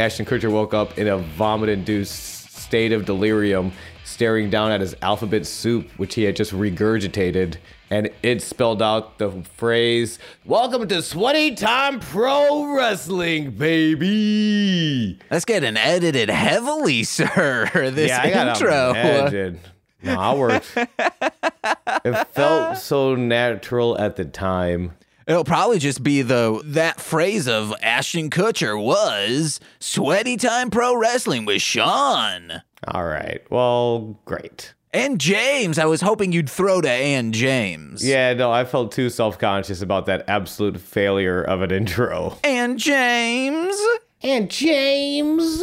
Ashton Kutcher woke up in a vomit-induced state of delirium, staring down at his alphabet soup, which he had just regurgitated, and it spelled out the phrase, "Welcome to Sweaty Time Pro Wrestling, baby." That's getting edited heavily, sir. This yeah, intro. No, I worked. it felt so natural at the time. It'll probably just be the that phrase of Ashton Kutcher was Sweaty Time Pro Wrestling with Sean. All right. Well, great. And James, I was hoping you'd throw to and James. Yeah, no, I felt too self conscious about that absolute failure of an intro. And James. And James.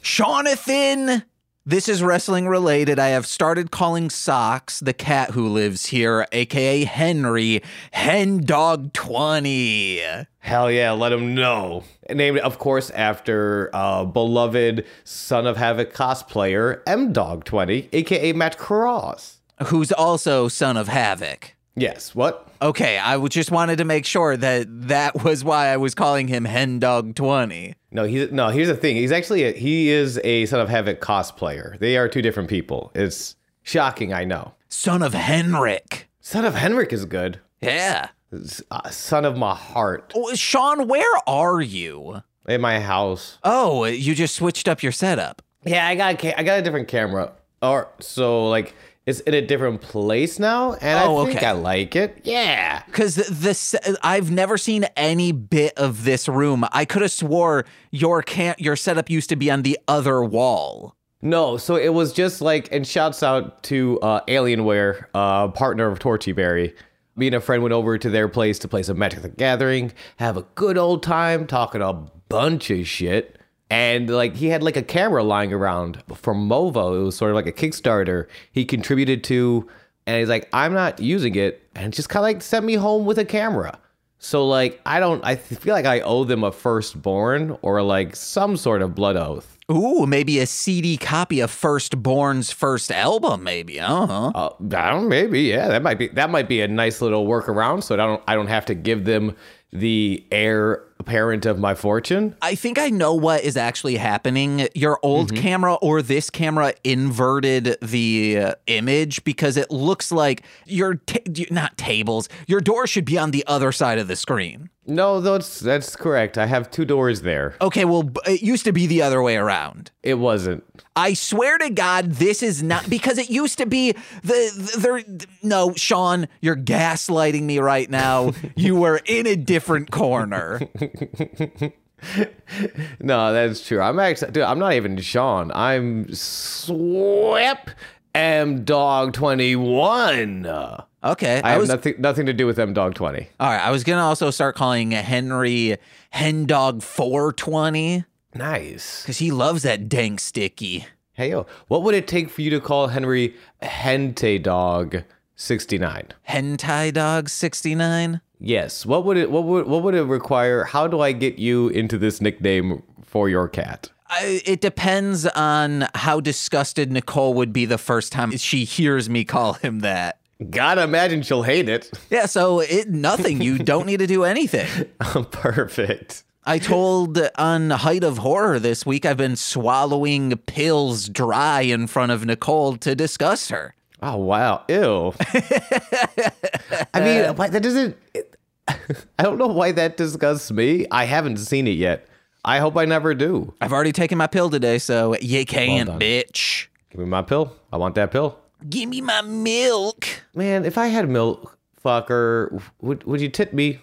Shawnathan. This is wrestling related. I have started calling Socks, the cat who lives here, aka Henry, Hen Dog 20. Hell yeah, let him know. Named, of course, after uh, beloved Son of Havoc cosplayer M Dog 20, aka Matt Cross. Who's also Son of Havoc. Yes, what? Okay, I just wanted to make sure that that was why I was calling him Hen Dog 20. No, he's no. Here's the thing. He's actually a, he is a Son of Havoc cosplayer. They are two different people. It's shocking, I know. Son of Henrik. Son of Henrik is good. Yeah. Uh, son of my heart. Oh, Sean, where are you? In my house. Oh, you just switched up your setup. Yeah, I got a ca- I got a different camera. Or so like it's in a different place now, and Oh, I think okay. I like it. Yeah. Because this, I've never seen any bit of this room. I could have swore your can your setup used to be on the other wall. No, so it was just like, and shouts out to uh, Alienware, uh, partner of Torchyberry. Me and a friend went over to their place to play some Magic the Gathering, have a good old time, talking a bunch of shit. And like he had like a camera lying around from Movo. It was sort of like a Kickstarter he contributed to. And he's like, I'm not using it. And just kind of like sent me home with a camera. So like, I don't, I feel like I owe them a firstborn or like some sort of blood oath. Ooh, maybe a CD copy of Firstborn's first album, maybe. Uh-huh. Uh, I don't. Maybe. Yeah. That might be. That might be a nice little workaround. So I don't. I don't have to give them the heir apparent of my fortune. I think I know what is actually happening. Your old camera or this camera inverted the uh, image because it looks like your ta- not tables. Your door should be on the other side of the screen. No, that's that's correct. I have two doors there. Okay, well, it used to be the other way around. It wasn't. I swear to God, this is not because it used to be the, the there. No, Sean, you're gaslighting me right now. you were in a different corner. No, that's true. I'm actually. Dude, I'm not even Sean. I'm Swep M Dog Twenty One. I Okay, I, have was nothing nothing to do with M Dog Twenty. all right. I was gonna also start calling Henry Hendog 420 Nice. because he loves that dank sticky. Hey yo, what would it take for you to call Henry Hente Dog sixty nine? Hentai Dog 69. Yes. What would it what would what would it require? How do I get you into this nickname for your cat? I, it depends on how disgusted Nicole would be the first time she hears me call him that. Gotta imagine she'll hate it. Yeah, so it nothing. You don't need to do anything. Oh, perfect. I told on Height of Horror this week I've been swallowing pills dry in front of Nicole to disgust her. Oh wow. Ew. I mean, why, that doesn't. It, I don't know why that disgusts me. I haven't seen it yet. I hope I never do. I've already taken my pill today, so you can't, done. bitch. Give me my pill. I want that pill. Give me my milk. Man, if I had milk, fucker, would would you tip me?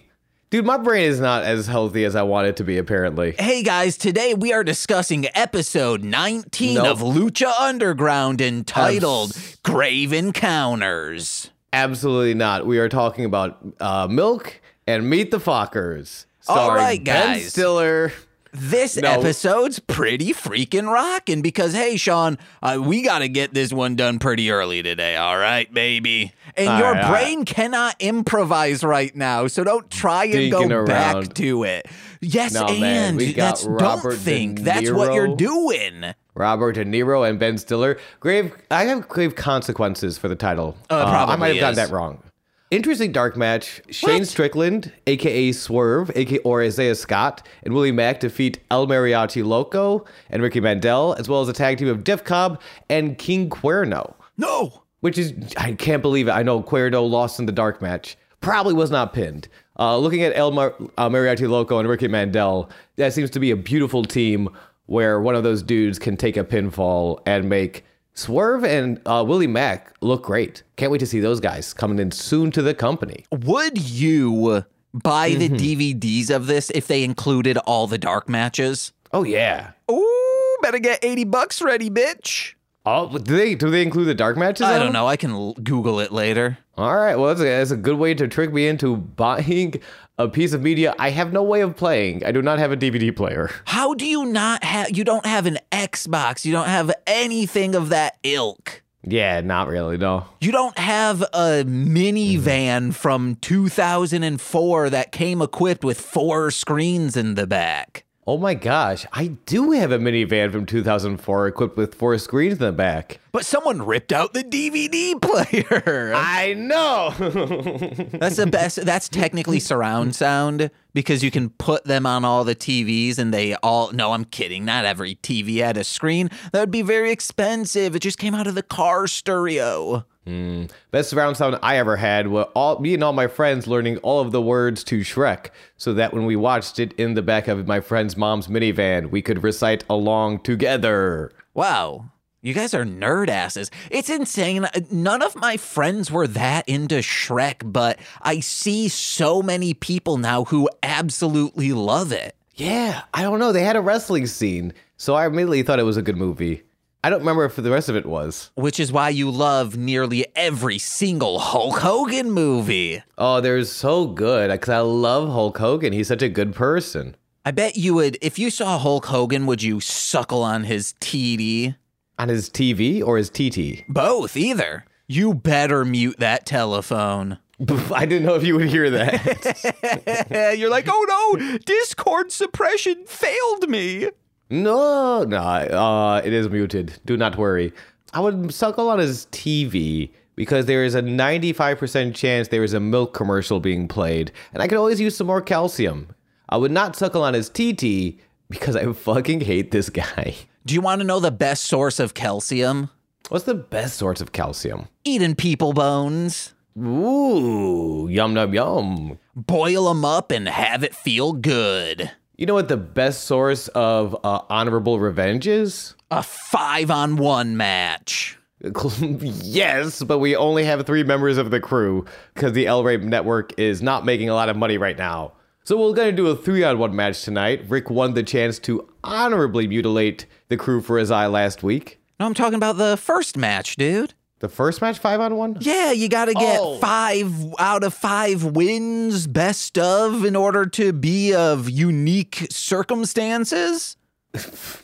Dude, my brain is not as healthy as I want it to be. Apparently. Hey guys, today we are discussing episode 19 Nope. of Lucha Underground entitled Abs- Grave Encounters. Absolutely not. We are talking about uh, milk and meet the Fockers. All right, right, Ben. Stiller. This No. episode's pretty freaking rocking because, hey, Sean, uh, we got to get this one done pretty early today, all right, baby? And All your right, brain cannot improvise right now, so don't try and go Dinking back to it. Yes, No, and man, we got that's Robert don't think that's what you're doing. Robert De Niro and Ben Stiller. Grave. I have grave consequences for the title. It Uh, I might have gotten that wrong. Interesting dark match. Shane What? Strickland, aka Swerve, aka or Isaiah Scott, and Willie Mack defeat El Mariachi Loco and Ricky Mandel, as well as a tag team of Jeff Cobb and King Cuerno. No. Which is, I can't believe it. I know Cuerno lost in the dark match. Probably was not pinned. Uh, looking at El Mar- uh, Mariachi Loco and Ricky Mandel, that seems to be a beautiful team where one of those dudes can take a pinfall and make Swerve and uh, Willie Mack look great. Can't wait to see those guys coming in soon to the company. Would you buy Mm-hmm. the DVDs of this if they included all the dark matches? Oh yeah. Ooh, better get 80 bucks ready, bitch. Oh, do they do they include the dark matches? I don't know. I can Google it later. All right. Well, that's a, that's a good way to trick me into buying a piece of media I have no way of playing. I do not have a DVD player. How do you not have, you don't have an Xbox, you don't have anything of that ilk. Yeah, not really. No. You don't have a minivan mm-hmm. from 2004 that came equipped with four screens in the back. Oh my gosh, I do have a minivan from 2004 equipped with four screens in the back. But someone ripped out the DVD player. I know. That's the best. That's technically surround sound because you can put them on all the TVs and they all. No, I'm kidding. Not every TV had a screen. That would be very expensive. It just came out of the car stereo. Mm. Best surround sound I ever had was all me and all my friends learning all of the words to Shrek, so that when we watched it in the back of my friend's mom's minivan, we could recite along together. Wow. You guys are nerd asses. It's insane. Uh, none of my friends were that into Shrek, but I see so many people now who absolutely love it. Yeah, I don't know. They had a wrestling scene, so I immediately thought it was a good movie. I don't remember if the rest of it was. Which is why you love nearly every single Hulk Hogan movie. Oh, they're so good because I love Hulk Hogan. He's such a good person. I bet you would, if you saw Hulk Hogan, would you suckle on his TD? On his TV or his TT? Both, either. You better mute that telephone. I didn't know if you would hear that. You're like, oh no, Discord suppression failed me. No, no, uh, it is muted. Do not worry. I would suckle on his TV because there is a 95% chance there is a milk commercial being played, and I could always use some more calcium. I would not suckle on his TT because I fucking hate this guy. Do you want to know the best source of calcium? What's the best source of calcium? Eating people bones. Ooh, yum, yum, yum. Boil them up and have it feel good. You know what the best source of uh, honorable revenge is? A five on one match. yes, but we only have three members of the crew because the El Rey Network is not making a lot of money right now. So we're going to do a three on one match tonight. Rick won the chance to honorably mutilate the crew for his eye last week. No, I'm talking about the first match, dude. The first match, five on one? Yeah, you got to get Oh. five out of five wins, best of, in order to be of unique circumstances.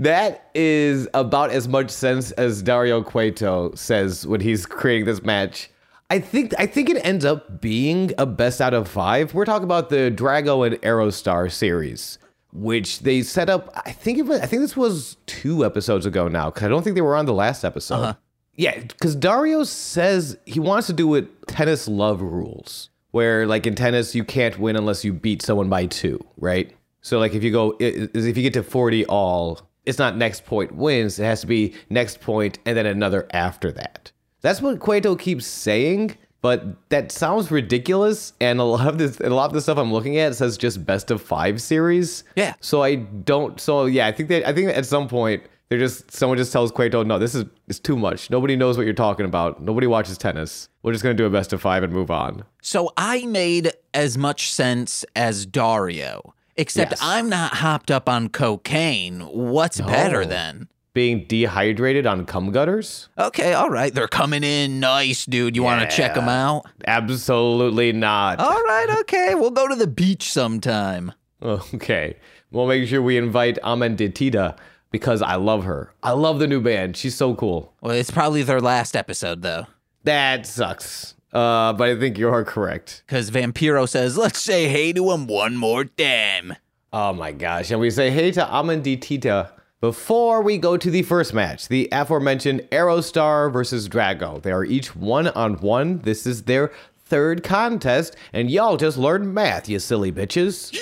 That is about as much sense as Dario Cueto says when he's creating this match. I think I think it ends up being a best out of five. We're talking about the Drago and Aerostar series, which they set up. I think it was. I think this was two episodes ago now, because I don't think they were on the last episode. Uh-huh. Yeah, because Dario says he wants to do it tennis love rules, where like in tennis you can't win unless you beat someone by two, right? So like if you go, if you get to forty all, it's not next point wins. It has to be next point and then another after that. That's what Cueto keeps saying, but that sounds ridiculous. And a lot of this, a lot of the stuff I'm looking at says just best of five series. Yeah. So I don't. So yeah, I think that I think that at some point they're just someone just tells Cueto, no, this is it's too much. Nobody knows what you're talking about. Nobody watches tennis. We're just gonna do a best of five and move on. So I made as much sense as Dario, except Yes. I'm not hopped up on cocaine. What's better No. then? Being dehydrated on cum gutters? Okay, all right. They're coming in nice, dude. You want to check them out? Absolutely not. All right, okay. We'll go to the beach sometime. Okay. We'll make sure we invite Amanditita because I love her. I love the new band. She's so cool. Well, it's probably their last episode, though. That sucks. Uh, but I think you are correct. Because Vampiro says, let's say hey to him one more time. Oh my gosh. And we say hey to Amanditita before we go to the first match, the aforementioned Aerostar versus Drago. They are each one on one. This is their third contest, and y'all just learned math, you silly bitches.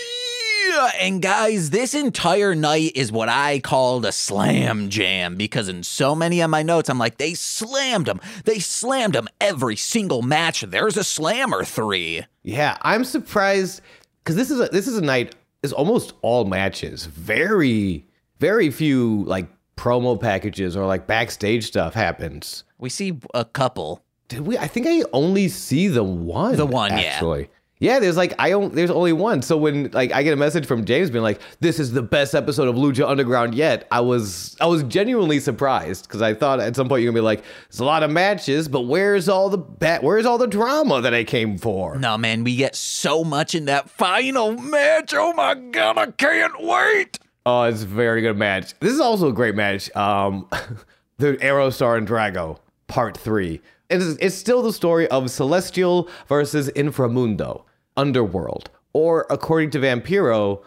Yeah, and guys, this entire night is what I called a slam jam because in so many of my notes, I'm like, they slammed them. They slammed them every single match. There's a slam or three. Yeah, I'm surprised because this is a, this is a night. Is almost all matches. Very very few like promo packages or like backstage stuff happens. We see a couple. Did we? I think I only see the one. The one, yeah. actually. Yeah, there's like I don't. There's only one. So when like I get a message from James being like, "This is the best episode of Lucha Underground yet," I was I was genuinely surprised because I thought at some point you're gonna be like, "There's a lot of matches, but where's all the bat? Where's all the drama that I came for?" No, man, we get so much in that final match. Oh my god, I can't wait. Oh, it's a very good match. This is also a great match. Um, the Aerostar and Drago, part three. It's, it's still the story of Celestial versus Inframundo, Underworld, or according to Vampiro,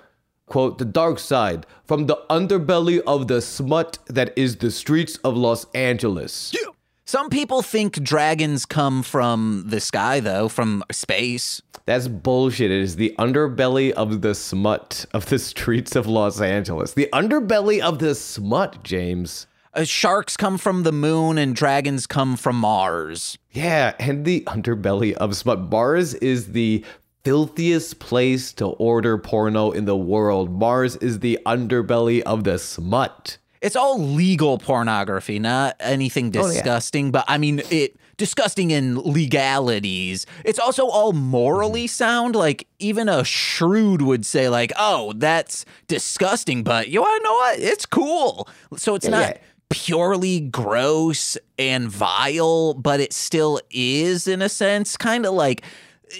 quote, the dark side from the underbelly of the smut that is the streets of Los Angeles. Yeah. Some people think dragons come from the sky, though, from space. That's bullshit. It is the underbelly of the smut of the streets of Los Angeles. The underbelly of the smut, James. Uh, sharks come from the moon and dragons come from Mars. Yeah, and the underbelly of smut. Mars is the filthiest place to order porno in the world. Mars is the underbelly of the smut. It's all legal pornography, not anything disgusting, oh, yeah. but I mean it disgusting in legalities. It's also all morally mm-hmm. sound. Like even a shrewd would say, like, "Oh, that's disgusting," but you want to know what? It's cool. So it's yeah, not. Yeah. Purely gross and vile, but it still is in a sense, kind of like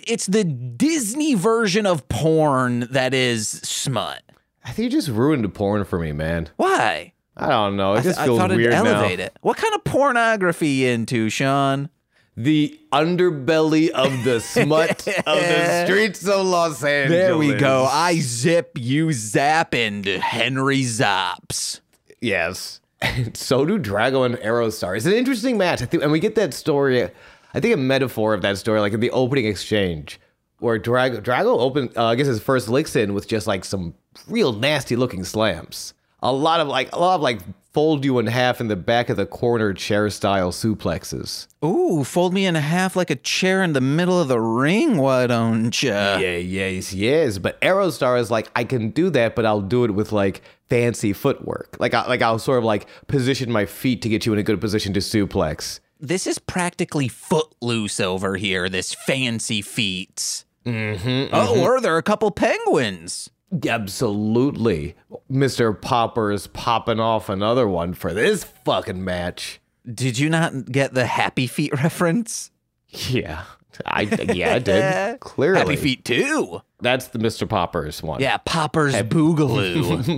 it's the Disney version of porn that is smut. I think you just ruined the porn for me, man. Why? I don't know. It just I th- feels I weird elevate now. It. What kind of pornography into, Sean? The underbelly of the smut of the streets of Los Angeles. There we go. I zip, you zap, and Henry Zops. Yes. So do Drago and Aerostar. It's an interesting match. I think, and we get that story. I think a metaphor of that story, like in the opening exchange, where Drago Drago opened, uh, I guess his first licks in with just like some real nasty looking slams a lot of like a lot of like fold you in half in the back of the corner chair style suplexes. Ooh, fold me in half like a chair in the middle of the ring, why don't you? Yeah, yes, yes. But Aerostar is like, I can do that, but I'll do it with like fancy footwork. Like, I, like I'll sort of like position my feet to get you in a good position to suplex. This is practically footloose over here. This fancy feats. Mm-hmm, mm-hmm. Oh, or there are a couple penguins. Absolutely. Mr. Popper is popping off another one for this fucking match. Did you not get the Happy Feet reference? Yeah. I yeah, I did. Clearly. Happy Feet too. That's the Mr. Poppers one. Yeah, Poppers Happy- Boogaloo.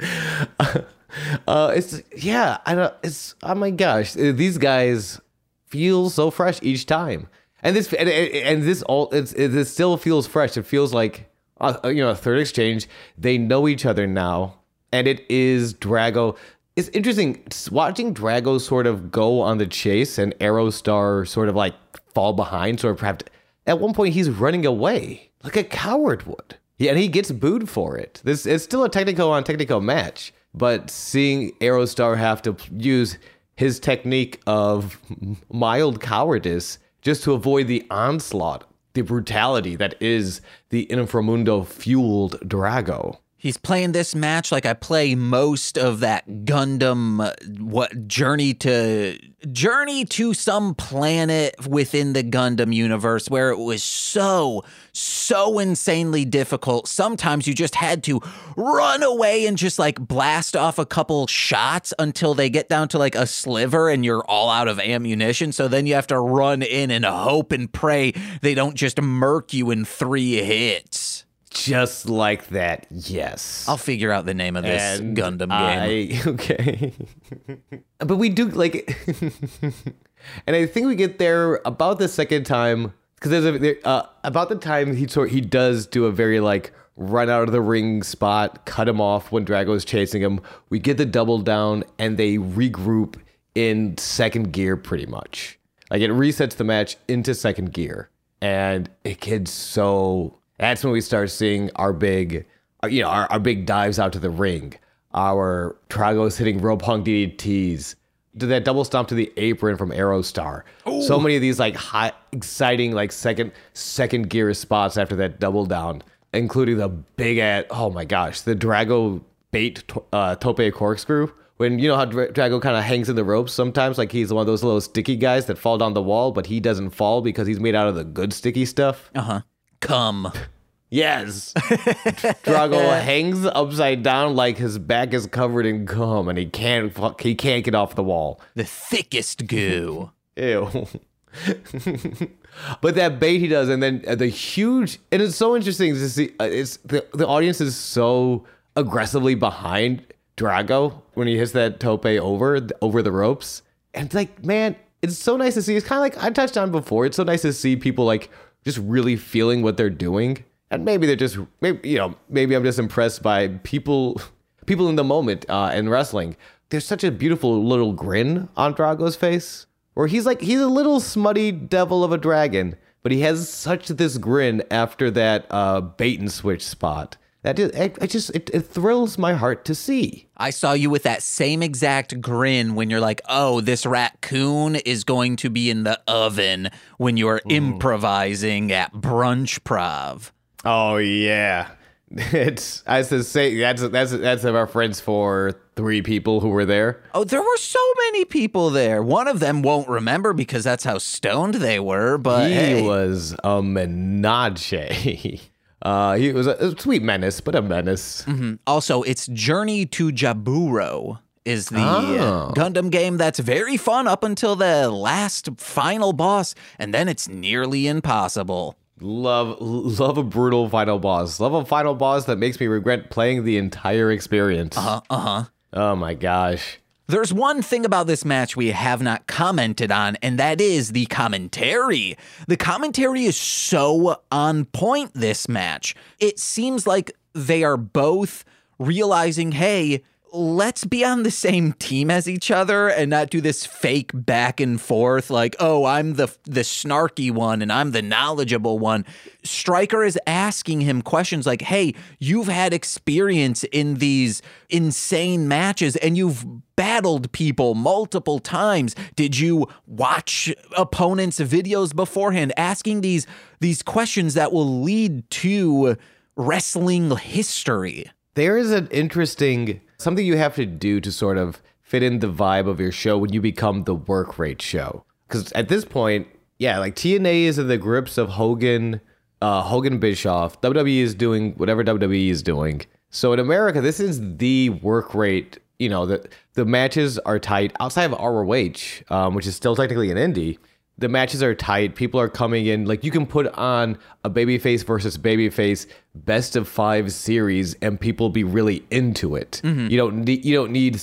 uh, it's yeah, I don't it's oh my gosh. These guys feel so fresh each time and this and, and this all it's it, still feels fresh. It feels like uh, uh, you know a third exchange. They know each other now, and it is Drago. It's interesting watching Drago sort of go on the chase and Aerostar sort of like fall behind. Sort of perhaps at one point he's running away like a coward would. Yeah, and he gets booed for it. This it's still a technical on technical match, but seeing Aerostar have to use his technique of mild cowardice just to avoid the onslaught, the brutality that is the Inframundo fueled Drago. He's playing this match like I play most of that Gundam uh, what journey to journey to some planet within the Gundam universe where it was so so insanely difficult. Sometimes you just had to run away and just like blast off a couple shots until they get down to like a sliver and you're all out of ammunition. So then you have to run in and hope and pray they don't just murk you in 3 hits. Just like that, yes. I'll figure out the name of this and Gundam game. I, okay. but we do like, and I think we get there about the second time because there's a there, uh, about the time he sort he does do a very like run out of the ring spot, cut him off when Drago is chasing him. We get the double down and they regroup in second gear pretty much. Like it resets the match into second gear, and it gets so. That's when we start seeing our big, uh, you know, our, our big dives out to the ring. Our Dragos hitting rope hung DDTs. To that double stomp to the apron from Aerostar. So many of these like hot, exciting like second second gear spots after that double down, including the big at oh my gosh, the Drago bait uh, tope corkscrew. When you know how Dra- Drago kind of hangs in the ropes sometimes, like he's one of those little sticky guys that fall down the wall, but he doesn't fall because he's made out of the good sticky stuff. Uh huh. Come. Yes. Drago hangs upside down like his back is covered in cum and he can't fuck, he can't get off the wall. The thickest goo. Ew. but that bait he does, and then uh, the huge, and it's so interesting to see. Uh, it's the the audience is so aggressively behind Drago when he hits that tope over over the ropes, and it's like, man, it's so nice to see. It's kind of like I touched on before. It's so nice to see people like just really feeling what they're doing, and maybe they're just maybe you know maybe I'm just impressed by people people in the moment uh, in wrestling. There's such a beautiful little grin on Drago's face where he's like he's a little smutty devil of a dragon, but he has such this grin after that uh, bait and switch spot. That just, it, it just it, it thrills my heart to see. I saw you with that same exact grin when you're like, oh, this raccoon is going to be in the oven when you're improvising at brunch prov. Oh yeah, it's I to say that's that's that's a reference for three people who were there. Oh, there were so many people there. One of them won't remember because that's how stoned they were, but he hey. was a menage. Uh, he was a, a sweet menace, but a menace. Also, it's Journey to Jaburo is the Oh. uh, Gundam game that's very fun up until the last final boss, and then it's nearly impossible. Love love a brutal final boss. Love a final boss that makes me regret playing the entire experience. Uh huh. Uh huh. Oh my gosh. There's one thing about this match we have not commented on, and that is the commentary. The commentary is so on point this match. It seems like they are both realizing, hey, let's be on the same team as each other and not do this fake back and forth like, oh, I'm the the snarky one and I'm the knowledgeable one. Striker is asking him questions like, "Hey, you've had experience in these insane matches and you've battled people multiple times. Did you watch opponents' videos beforehand?" Asking these these questions that will lead to wrestling history. There is an interesting something you have to do to sort of fit in the vibe of your show when you become the work rate show. Because at this point, yeah, like TNA is in the grips of Hogan, uh, Hogan Bischoff. WWE is doing whatever WWE is doing. So in America, this is the work rate. You know, the the matches are tight outside of ROH, um, which is still technically an indie the matches are tight. People are coming in. Like you can put on a babyface versus babyface best of five series, and people be really into it. You don't need you don't need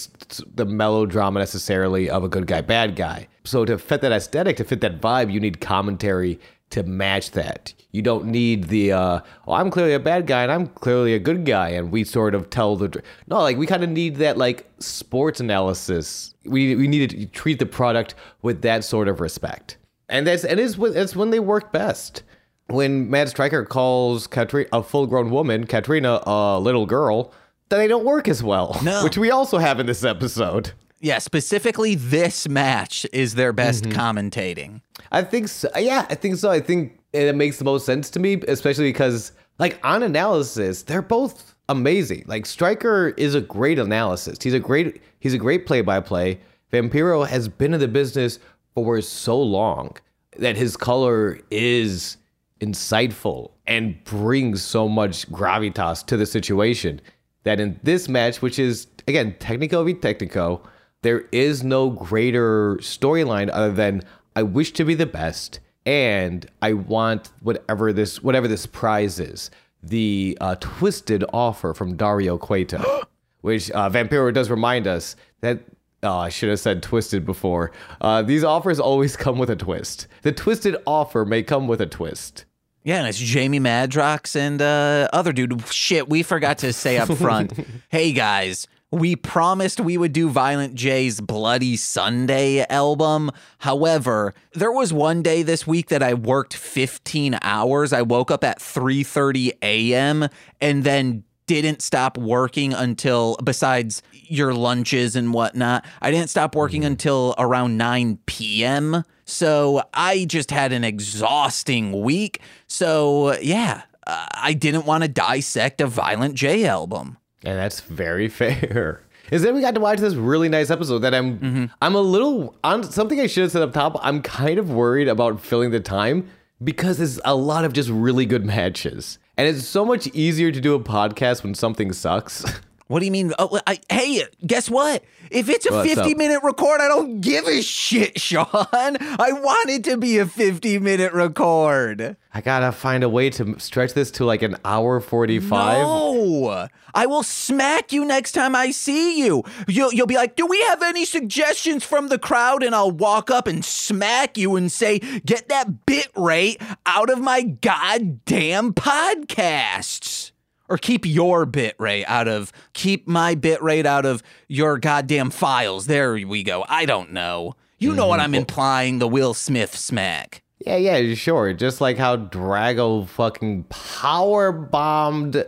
the melodrama necessarily of a good guy bad guy. So to fit that aesthetic, to fit that vibe, you need commentary to match that. You don't need the uh, oh, I'm clearly a bad guy and I'm clearly a good guy, and we sort of tell the dr- no, like we kind of need that like sports analysis. We we need to treat the product with that sort of respect, and that's and it's when it's when they work best. When Matt Striker calls Catrina a full grown woman, Catrina a little girl, then they don't work as well. No. which we also have in this episode. Yeah, specifically this match is their best mm-hmm. commentating. I think so. Yeah, I think so. I think it makes the most sense to me, especially because, like, on analysis, they're both amazing. Like, Striker is a great analyst. He's a great he's a great play by play. Vampiro has been in the business for so long that his color is insightful and brings so much gravitas to the situation that in this match, which is again technico v technico, there is no greater storyline other than I wish to be the best and I want whatever this whatever this prize is. The uh, twisted offer from Dario Cueto, which uh, Vampiro does remind us that Oh, I should have said twisted before. Uh, these offers always come with a twist. The twisted offer may come with a twist. Yeah, and it's Jamie Madrox and uh, other dude. Shit, we forgot to say up front. hey guys, we promised we would do Violent J's Bloody Sunday album. However, there was one day this week that I worked 15 hours. I woke up at 3:30 a.m. and then didn't stop working until besides your lunches and whatnot. I didn't stop working mm-hmm. until around 9 p.m. So I just had an exhausting week. So yeah, I didn't want to dissect a Violent J album. And that's very fair. Is then we got to watch this really nice episode that I'm mm-hmm. I'm a little on something I should have said up top. I'm kind of worried about filling the time because there's a lot of just really good matches. And it's so much easier to do a podcast when something sucks. What do you mean? Oh, I, hey, guess what? If it's a What's 50 up? minute record, I don't give a shit, Sean. I want it to be a 50 minute record. I gotta find a way to stretch this to like an hour 45. No, I will smack you next time I see you. You'll, you'll be like, Do we have any suggestions from the crowd? And I'll walk up and smack you and say, Get that bit rate out of my goddamn podcasts. Or keep your bit rate out of, keep my bit rate out of your goddamn files. There we go. I don't know. You know what I'm implying, the Will Smith smack. Yeah, yeah, sure. Just like how Drago fucking power bombed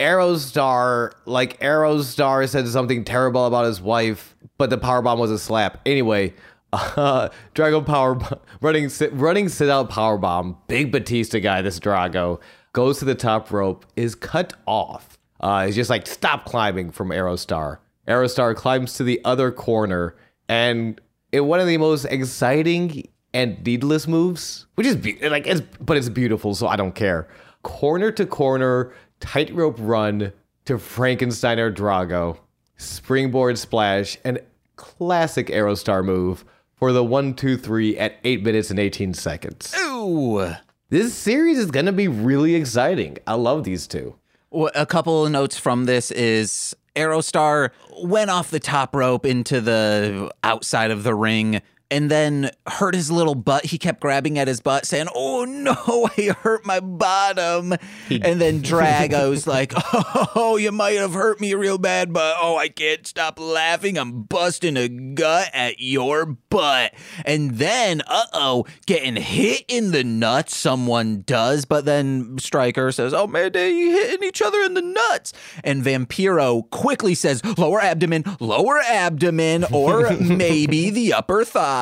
Aerostar. Like Aerostar said something terrible about his wife, but the power bomb was a slap. Anyway, uh, Drago power running sit, running sit out power bomb. Big Batista guy. This Drago goes to the top rope, is cut off. Uh, he's just like stop climbing from Aerostar. Aerostar climbs to the other corner and in one of the most exciting and needless moves, which is be- like it's but it's beautiful, so I don't care. Corner to corner, tightrope run to Frankensteiner Drago, springboard splash, and classic Aerostar move for the one two three at eight minutes and eighteen seconds. Ooh. This series is gonna be really exciting. I love these two. A couple of notes from this is Aerostar went off the top rope into the outside of the ring and then hurt his little butt. He kept grabbing at his butt, saying, Oh no, I hurt my bottom. and then Drago's like, Oh, you might have hurt me real bad, but oh, I can't stop laughing. I'm busting a gut at your butt. And then, uh oh, getting hit in the nuts, someone does, but then Striker says, Oh man, they hitting each other in the nuts. And Vampiro quickly says, Lower abdomen, lower abdomen, or maybe the upper thigh.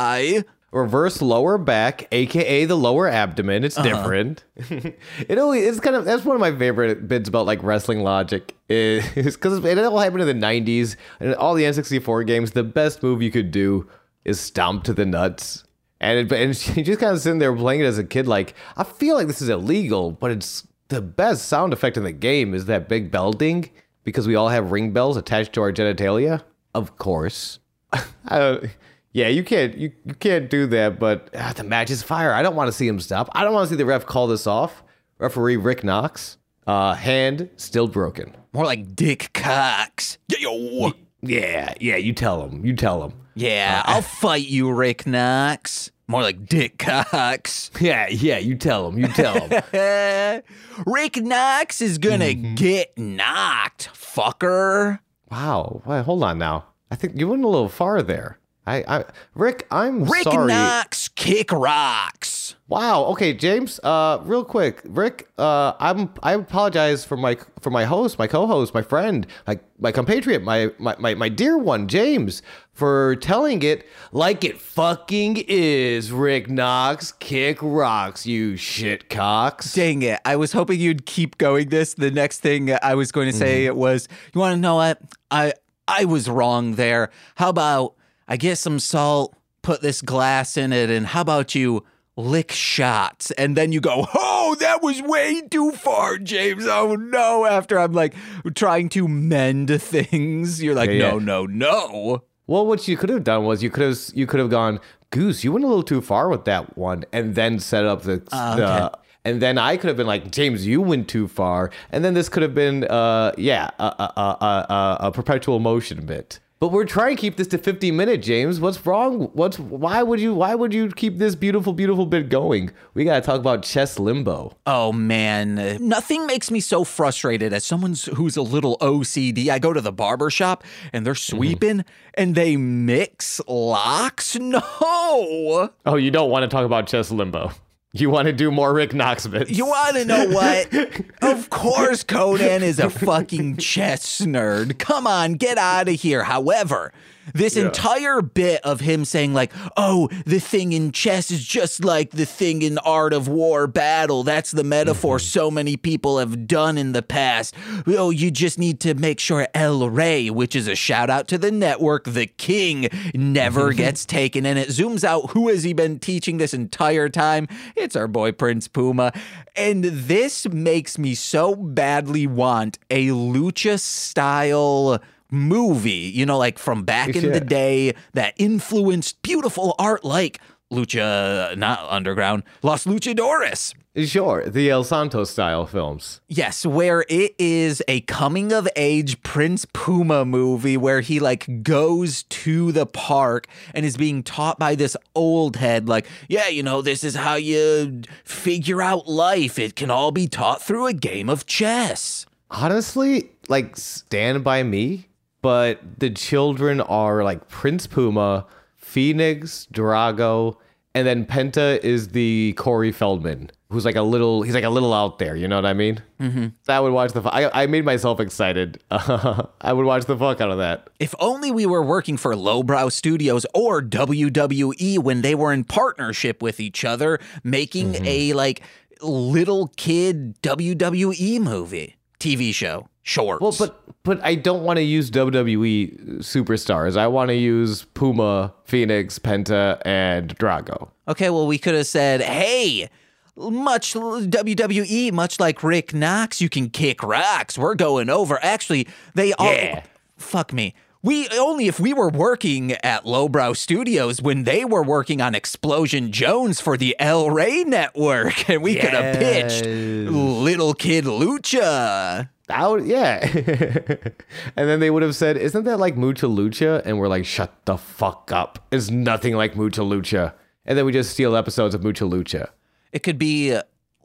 Reverse lower back, aka the lower abdomen. It's uh-huh. different. it only it's kind of that's one of my favorite bits about like wrestling logic is because it all happened in the '90s and all the N64 games. The best move you could do is stomp to the nuts. And it, and she just kind of sitting there playing it as a kid, like I feel like this is illegal, but it's the best sound effect in the game is that big bell ding because we all have ring bells attached to our genitalia. Of course, I don't. Yeah, you can't you, you can't do that. But ah, the match is fire. I don't want to see him stop. I don't want to see the ref call this off. Referee Rick Knox, uh, hand still broken. More like Dick Cox. Yo. Yeah, yeah. You tell him. You tell him. Yeah, I'll fight you, Rick Knox. More like Dick Cox. Yeah, yeah. You tell him. You tell him. Rick Knox is gonna get knocked, fucker. wow. Wait, hold on now. I think you went a little far there. I, I Rick, I'm Rick sorry. Knox kick rocks. Wow. Okay, James. Uh, real quick, Rick. Uh, I'm. I apologize for my for my host, my co-host, my friend, my my compatriot, my my my, my dear one, James, for telling it like it fucking is. Rick Knox, kick rocks, you shit cocks. Dang it. I was hoping you'd keep going this. The next thing I was going to say was, you want to know what? I I was wrong there. How about I get some salt, put this glass in it, and how about you lick shots? And then you go, oh, that was way too far, James. Oh no. After I'm like trying to mend things, you're like, Yeah, no, yeah. no, no. Well, what you could have done was you could have you could have gone, Goose, you went a little too far with that one, and then set up the. Ah, the and then I could have been like, James, you went too far. And then this could have been, uh, yeah, a, a, a, a perpetual motion bit. But we're trying to keep this to 50 minutes, James. What's wrong? What's why would you why would you keep this beautiful, beautiful bit going? We gotta talk about chess limbo. Oh man, nothing makes me so frustrated as someone who's a little OCD. I go to the barber shop and they're mm-hmm. sweeping and they mix locks. No. Oh, you don't want to talk about chess limbo. You want to do more Rick Knox bits. You want to know what? of course, Konnan is a fucking chess nerd. Come on, get out of here. However, this entire bit of him saying, like, oh, the thing in chess is just like the thing in art of war battle. That's the metaphor mm-hmm. so many people have done in the past. Oh, you just need to make sure El Rey, which is a shout out to the network, the king, never mm-hmm. gets taken. And it zooms out. Who has he been teaching this entire time? It's our boy Prince Puma. And this makes me so badly want a lucha style movie, you know, like from back in Yeah. the day that influenced beautiful art like Lucha, not Underground, Los Luchadores. Sure, the El Santo style films. Yes, where it is a coming of age Prince Puma movie where he like goes to the park and is being taught by this old head, like, yeah, you know, this is how you figure out life. It can all be taught through a game of chess. Honestly, like Stand By Me, but the children are like Prince Puma, Fénix, Drago, and then Penta is the Corey Feldman, who's like a little, he's like a little out there, you know what I mean? Mm-hmm. I would watch the, I, I made myself excited. I would watch the fuck out of that. If only we were working for Lowbrow Studios or WWE when they were in partnership with each other, making a like little kid WWE movie, TV show, shorts. Well, but but I don't want to use WWE superstars. I want to use Puma, Fénix, Penta, and Drago. okay, well, we could have said, hey, much WWE, much like Rick Knox, you can kick rocks. We're going over. Actually, they all Yeah. fuck me. We only if we were working at Lowbrow Studios when they were working on Explosion Jones for the El Rey network, and we could have pitched Little Kid Lucha. Out, yeah. and then they would have said, "Isn't that like Mucha Lucha?" And we're like, "Shut the fuck up! It's nothing like Mucha Lucha." And then we just steal episodes of Mucha Lucha. It could be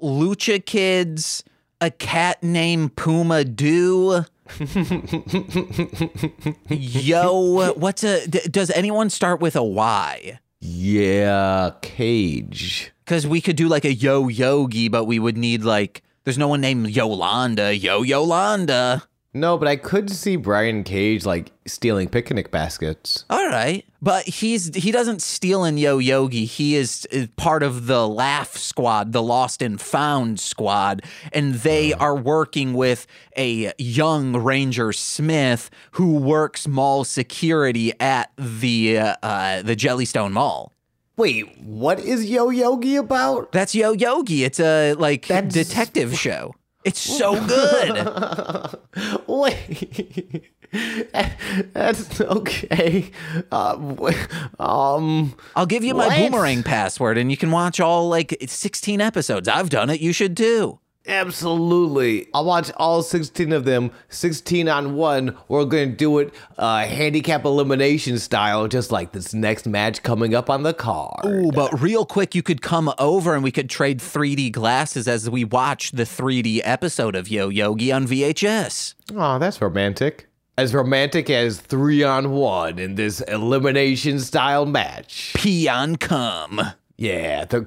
Lucha Kids, a cat named Puma Doo. Yo, what's a? D- does anyone start with a Y? Yeah, Cage. Because we could do like a Yo Yogi, but we would need like. There's no one named Yolanda. Yo Yolanda. No, but I could see Brian Cage like stealing picnic baskets. All right, but he's he doesn't steal in Yo Yogi. He is, is part of the Laugh Squad, the Lost and Found Squad, and they are working with a young Ranger Smith who works mall security at the uh, uh, the Jellystone Mall. Wait, what is Yo Yogi about? That's Yo Yogi. It's a like That's- detective show. It's so good. Wait. That's okay. Uh, um, I'll give you my What? boomerang password, and you can watch all like 16 episodes. I've done it. You should too. Absolutely. I'll watch all 16 of them, 16 on one. We're going to do it uh, handicap elimination style, just like this next match coming up on the card. Ooh, but real quick, you could come over and we could trade 3D glasses as we watch the 3D episode of Yo Yogi on VHS. Oh, that's romantic. As romantic as three on one in this elimination style match. Peon come. Yeah, the.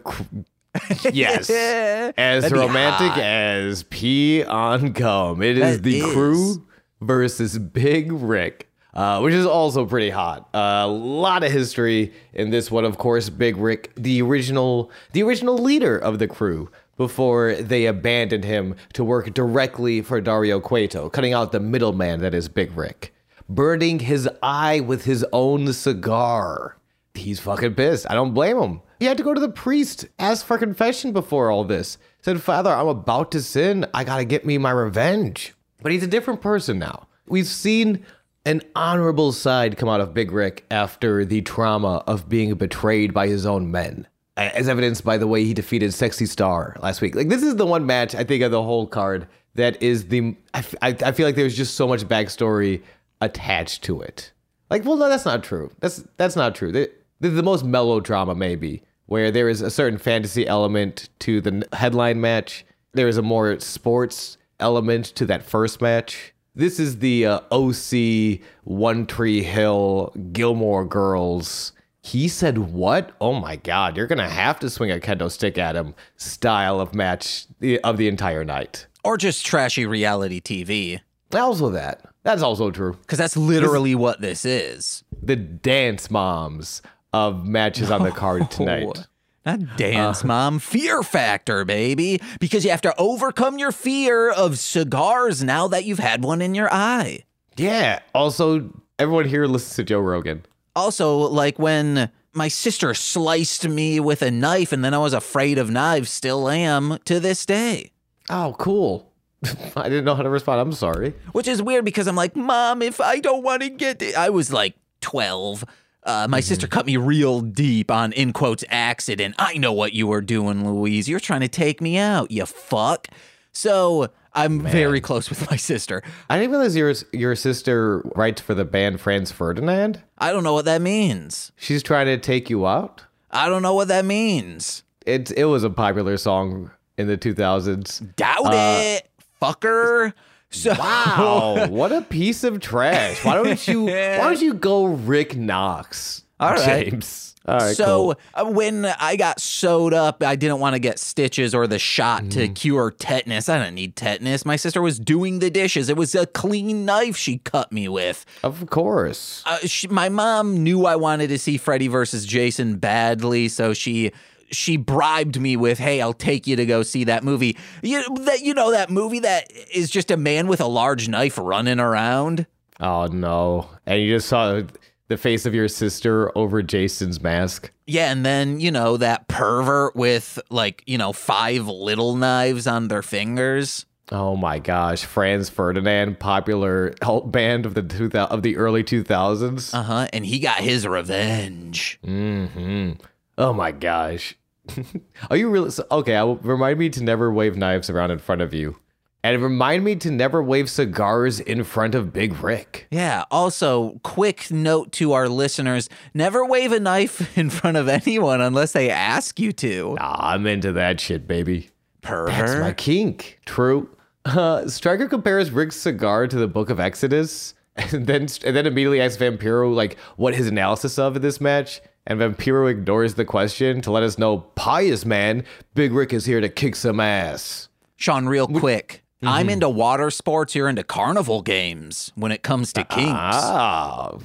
Yes. As romantic hot. as pee on gum. It is That the is. crew versus Big Rick. Uh, which is also pretty hot. A lot of history in this one, of course. Big Rick, the original, the original leader of the crew, before they abandoned him to work directly for Dario Cueto, cutting out the middleman that is Big Rick, burning his eye with his own cigar. He's fucking pissed. I don't blame him. He had to go to the priest, ask for confession before all this. Said, Father, I'm about to sin. I gotta get me my revenge. But he's a different person now. We've seen an honorable side come out of Big Rick after the trauma of being betrayed by his own men. As evidenced by the way he defeated Sexy Star last week. Like, this is the one match I think of the whole card that is the. I, f- I feel like there's just so much backstory attached to it. Like, well, no, that's not true. That's that's not true. The, the, the most melodrama, maybe, where there is a certain fantasy element to the headline match. There is a more sports element to that first match. This is the uh, OC One Tree Hill Gilmore Girls. He said, "What? Oh my God! You're gonna have to swing a kendo stick at him." Style of match of the entire night. Or just trashy reality TV. Also, that that's also true. Because that's literally what this is. The dance moms of matches on the oh, card tonight. Oh, uh, Not dance, mom. Fear factor, baby. Because you have to overcome your fear of cigars now that you've had one in your eye. Yeah. Also, everyone here listens to Joe Rogan. Also, like when my sister sliced me with a knife and then I was afraid of knives, still am to this day. Oh, cool. I didn't know how to respond. I'm sorry. Which is weird because I'm like, Mom, if I don't want to get it, I was like 12. Uh, my sister cut me real deep on, in quotes, accident. I know what you were doing, Louise. You're trying to take me out, you fuck. So I'm very close with my sister. I didn't realize your your sister writes for the band Franz Ferdinand. I don't know what that means. She's trying to take you out. I don't know what that means. It it was a popular song in the 2000s. Doubt it, fucker. So, Wow, what a piece of trash! Why don't you Why don't you go Rick Knox, All right. James? All right, so cool. uh, when I got sewed up, I didn't want to get stitches or the shot to Mm-hmm. cure tetanus. I don't need tetanus. My sister was doing the dishes. It was a clean knife she cut me with. of course. Uh, she, my mom knew I wanted to see Freddy versus Jason badly, so she she bribed me with, "Hey, I'll take you to go see that movie." You that you know that movie that is just a man with a large knife running around. Oh no! And you just saw the face of your sister over Jason's mask. Yeah, and then, you know, that pervert with like, you know, five little knives on their fingers. Oh my gosh, Franz Ferdinand, popular alt band of the two of the early two thousands. Uh-huh. And he got his revenge. Mm-hmm. Oh my gosh. Are you really so, okay? I remind me to never wave knives around in front of you, and remind me to never wave cigars in front of Big Rick. Yeah. Also, quick note to our listeners never wave a knife in front of anyone unless they ask you to. Ah, I'm into that shit, baby. Pervert. That's my kink. True. Uh, Striker compares Rick's cigar to the Book of Exodus, and then and then immediately asks Vampiro like what his analysis of this match. And Vampiro ignores the question to let us know, pious man, Big Rick is here to kick some ass. Sean, real quick. I'm into water sports. You're into carnival games when it comes to kinks. Ah,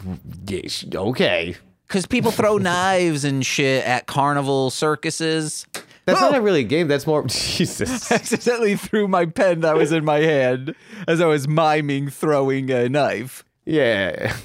yes, okay. Because people throw knives and shit at carnival circuses. That's not a really game. That's more Jesus. accidentally threw my pen that was in my hand as I was miming throwing a knife. Yeah.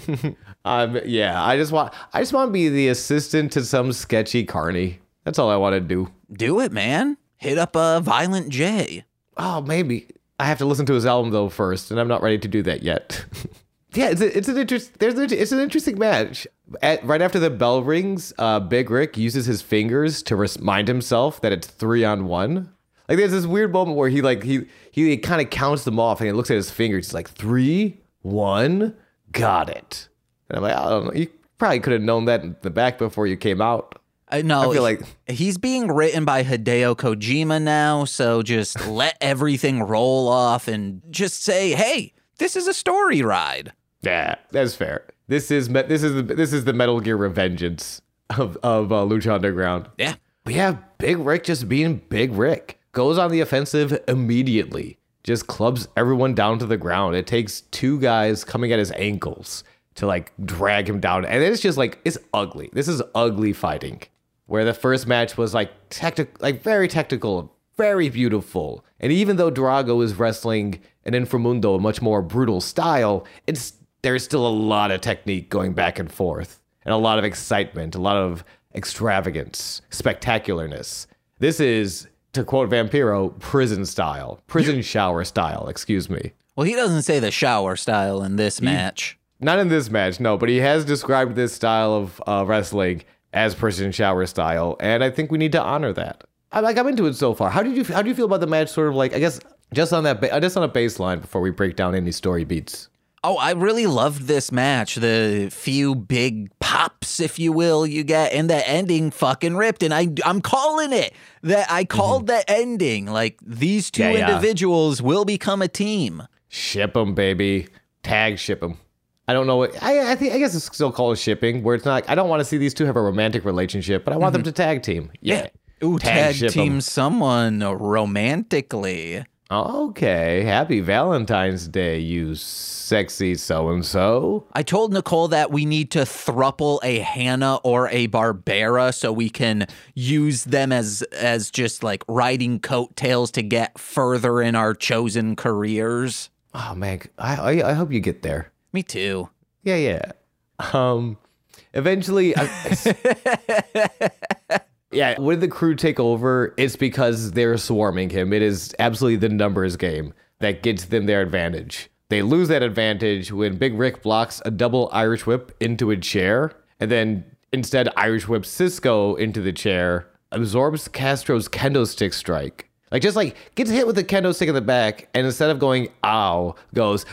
Um. Yeah. I just want. I just want to be the assistant to some sketchy carny. That's all I want to do. Do it, man. Hit up a Violent J. Oh, maybe I have to listen to his album though first, and I'm not ready to do that yet. yeah, it's a, it's an interest. There's a, it's an interesting match. At, right after the bell rings, uh, Big Rick uses his fingers to remind himself that it's three on one. Like there's this weird moment where he like he he kind of counts them off and he looks at his fingers. He's like three, one, got it. And I'm like, I don't know. You probably could have known that in the back before you came out. I know. I feel like- he's being written by Hideo Kojima now, so just let everything roll off and just say, "Hey, this is a story ride." Yeah, that's fair. This is me- this is the, this is the Metal Gear Revengeance of of uh, Lucha Underground. Yeah. But yeah, Big Rick just being Big Rick goes on the offensive immediately. Just clubs everyone down to the ground. It takes two guys coming at his ankles to like drag him down, and it's just like it's ugly. This is ugly fighting. Where the first match was like technical, like very technical, very beautiful, and even though Drago is wrestling an Inframundo, a much more brutal style, it's there's still a lot of technique going back and forth, and a lot of excitement, a lot of extravagance, spectacularness. This is, to quote Vampiro, prison style, prison shower style. Excuse me. Well, he doesn't say the shower style in this match. Not in this match, no, but he has described this style of uh, wrestling as prison shower style, and I think we need to honor that. I like I'm into it so far. How did you how do you feel about the match? Sort of like I guess just on that ba- just on a baseline before we break down any story beats. Oh, I really loved this match. The few big pops, if you will, you get, and the ending fucking ripped. And I, I'm calling it that I called the ending. Like these two Mm-hmm. Yeah, yeah. individuals will become a team. Ship them, baby. Tag ship them. I don't know what I, I think. I guess it's still called shipping, where it's not. I don't want to see these two have a romantic relationship, but I want them mm-hmm. to tag team. Yeah. Ooh, tag, 'em. team someone romantically. Okay. Happy Valentine's Day, you sexy so and so. I told Nicole that we need to thruple a Hannah or a Barbara so we can use them as as just like riding coattails to get further in our chosen careers. Oh man, I, I I hope you get there. Me too. Yeah, yeah. Um, eventually, I, yeah. When the crew take over, it's because they're swarming him. It is absolutely the numbers game that gets them their advantage. They lose that advantage when Big Rick blocks a double Irish whip into a chair, and then instead Irish whips Cisco into the chair, absorbs Castro's kendo stick strike. Like just like gets hit with the kendo stick in the back, and instead of going ow, goes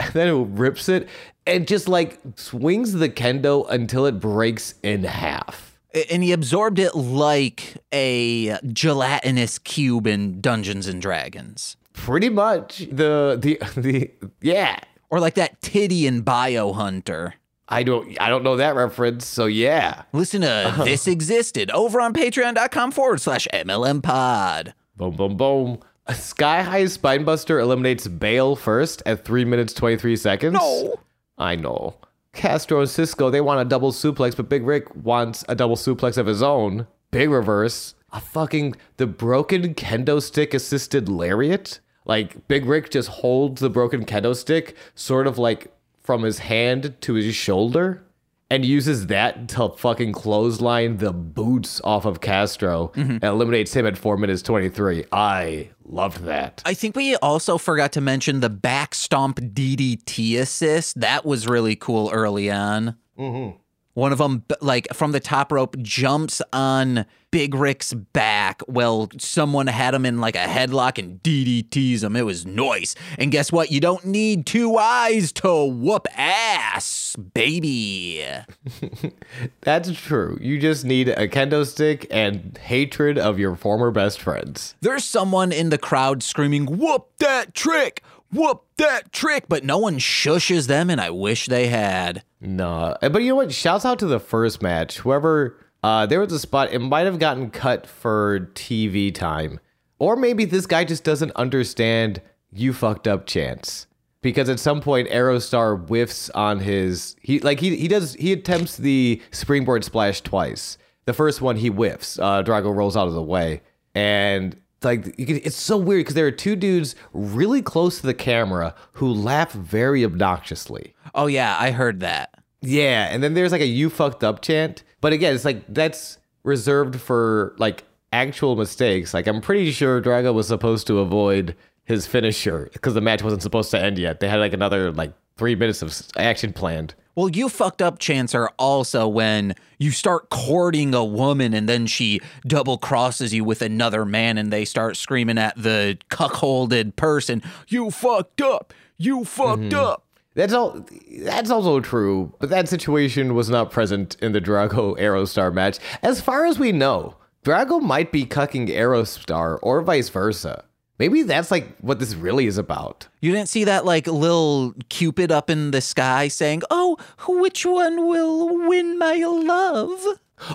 and then it rips it and just like swings the kendo until it breaks in half. And he absorbed it like a gelatinous cube in Dungeons and Dragons. Pretty much the the the yeah. Or like that titty in Biohunter. I don't I don't know that reference, so yeah. Listen to This Existed over on patreon.com forward slash MLM pod. Boom boom boom. A Sky High Spinebuster eliminates Bale first at three minutes twenty three seconds. No. I know. Castro and Cisco, they want a double suplex, but Big Rick wants a double suplex of his own. Big reverse. A fucking the broken kendo stick assisted lariat. Like Big Rick just holds the broken kendo stick sort of like from his hand to his shoulder and uses that to fucking clothesline the boots off of Castro mm-hmm. and eliminates him at 4 minutes 23. I loved that. I think we also forgot to mention the back stomp DDT assist. That was really cool early on. Mm-hmm. One of them, like from the top rope, jumps on Big Rick's back. Well, someone had him in like a headlock and DDTs him. It was nice. And guess what? You don't need two eyes to whoop ass, baby. That's true. You just need a kendo stick and hatred of your former best friends. There's someone in the crowd screaming, Whoop that trick! Whoop that trick! But no one shushes them, and I wish they had. No, but you know what? Shouts out to the first match. Whoever, uh, there was a spot. It might have gotten cut for TV time, or maybe this guy just doesn't understand "you fucked up" chance. Because at some point, Aerostar whiffs on his he like he he does he attempts the springboard splash twice. The first one he whiffs. Uh, Drago rolls out of the way, and like you can, it's so weird because there are two dudes really close to the camera who laugh very obnoxiously. Oh, yeah, I heard that. Yeah, and then there's like a "you fucked up" chant, but again, it's like that's reserved for like actual mistakes. Like I'm pretty sure Drago was supposed to avoid his finisher because the match wasn't supposed to end yet. They had like another like three minutes of action planned. Well, you fucked up chants are also when you start courting a woman and then she double crosses you with another man and they start screaming at the cuckolded person, You fucked up! You fucked mm-hmm. up! That's all. That's also true, but that situation was not present in the Drago Aerostar match, as far as we know. Drago might be cucking Aerostar, or vice versa. Maybe that's like what this really is about. You didn't see that like little Cupid up in the sky saying, Oh, which one will win my love?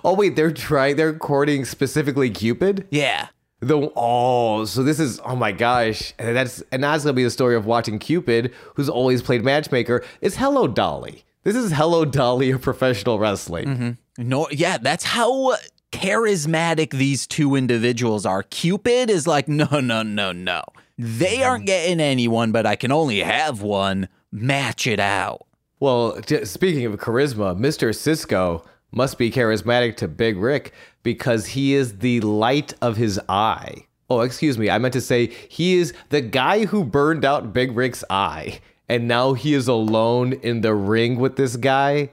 Oh wait, they're trying. They're courting specifically Cupid. Yeah. The oh, so this is oh my gosh, and that's and that's gonna be the story of watching Cupid, who's always played matchmaker. Is Hello Dolly. This is Hello Dolly of professional wrestling. Mm-hmm. No, yeah, that's how charismatic these two individuals are. Cupid is like, no, no, no, no. They mm-hmm. aren't getting anyone, but I can only have one. Match it out. Well, j- speaking of charisma, Mr. Cisco must be charismatic to Big Rick because he is the light of his eye. Oh, excuse me. I meant to say he is the guy who burned out Big Rick's eye. And now he is alone in the ring with this guy.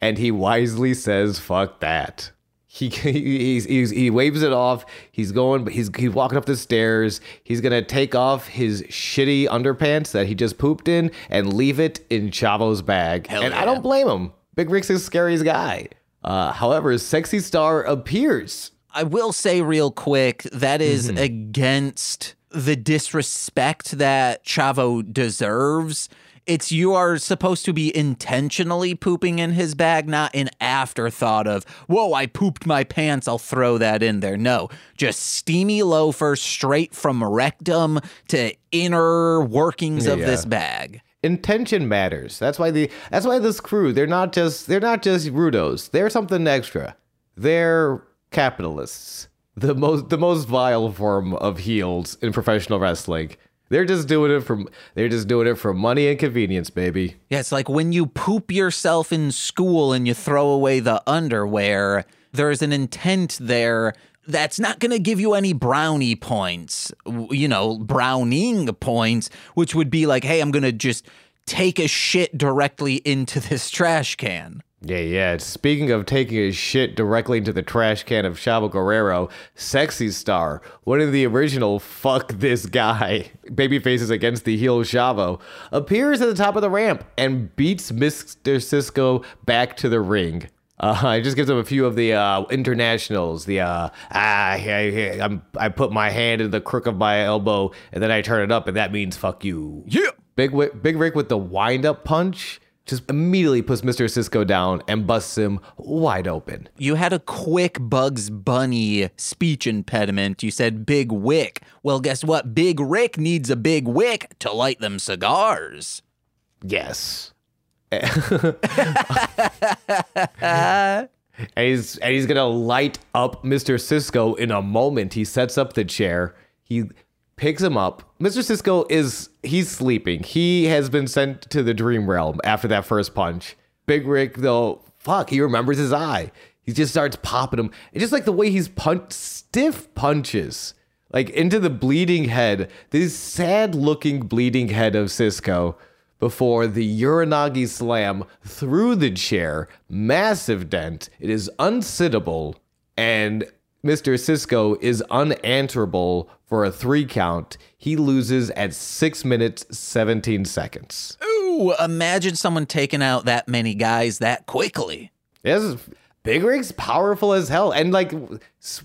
And he wisely says, fuck that. He he's, he's, he waves it off. He's going, but he's he's walking up the stairs. He's gonna take off his shitty underpants that he just pooped in and leave it in Chavo's bag. Hell and I don't blame him. Big Rick's the scariest guy. Uh, however, Sexy Star appears. I will say real quick that is against the disrespect that Chavo deserves. It's you are supposed to be intentionally pooping in his bag, not an afterthought of, whoa, I pooped my pants, I'll throw that in there. No, just steamy loafers straight from rectum to inner workings of Yeah. this bag. intention matters. That's why the that's why this crew they're not just they're not just rudos. They're something extra. They're capitalists. The most the most vile form of heels in professional wrestling. They're just doing it for they're just doing it for money and convenience, baby. Yeah, it's like when you poop yourself in school and you throw away the underwear, there's an intent there that's not going to give you any brownie points, you know, browning points, which would be like, hey, I'm going to just take a shit directly into this trash can. Yeah, yeah. Speaking of taking his shit directly into the trash can of Chavo Guerrero, Sexy Star, one of the original fuck this guy baby faces against the heel Chavo, appears at the top of the ramp and beats Mr. Cisco back to the ring. Uh, it just gives him a few of the uh, internationals. The uh, ah, I, I'm, I put my hand in the crook of my elbow and then I turn it up, and that means fuck you. Yeah. Big Big Rick with the wind up punch just immediately puts Mr. Cisco down and busts him wide open. You had a quick Bugs Bunny speech impediment. You said Big Wick. Well, guess what? Big Rick needs a big wick to light them cigars. Yes. and he's and he's gonna light up Mr. Cisco in a moment. He sets up the chair. He picks him up. Mr. Cisco is he's sleeping. He has been sent to the dream realm after that first punch. Big Rick though, fuck, he remembers his eye. He just starts popping him. And just like the way he's punched stiff punches. Like into the bleeding head, this sad looking bleeding head of Cisco before the Uranage slam through the chair. Massive dent. It is unsittable. And Mr. Cisco is unanswerable for a three count. He loses at six minutes, 17 seconds. Ooh, imagine someone taking out that many guys that quickly. Yes, Big Rick's powerful as hell. And like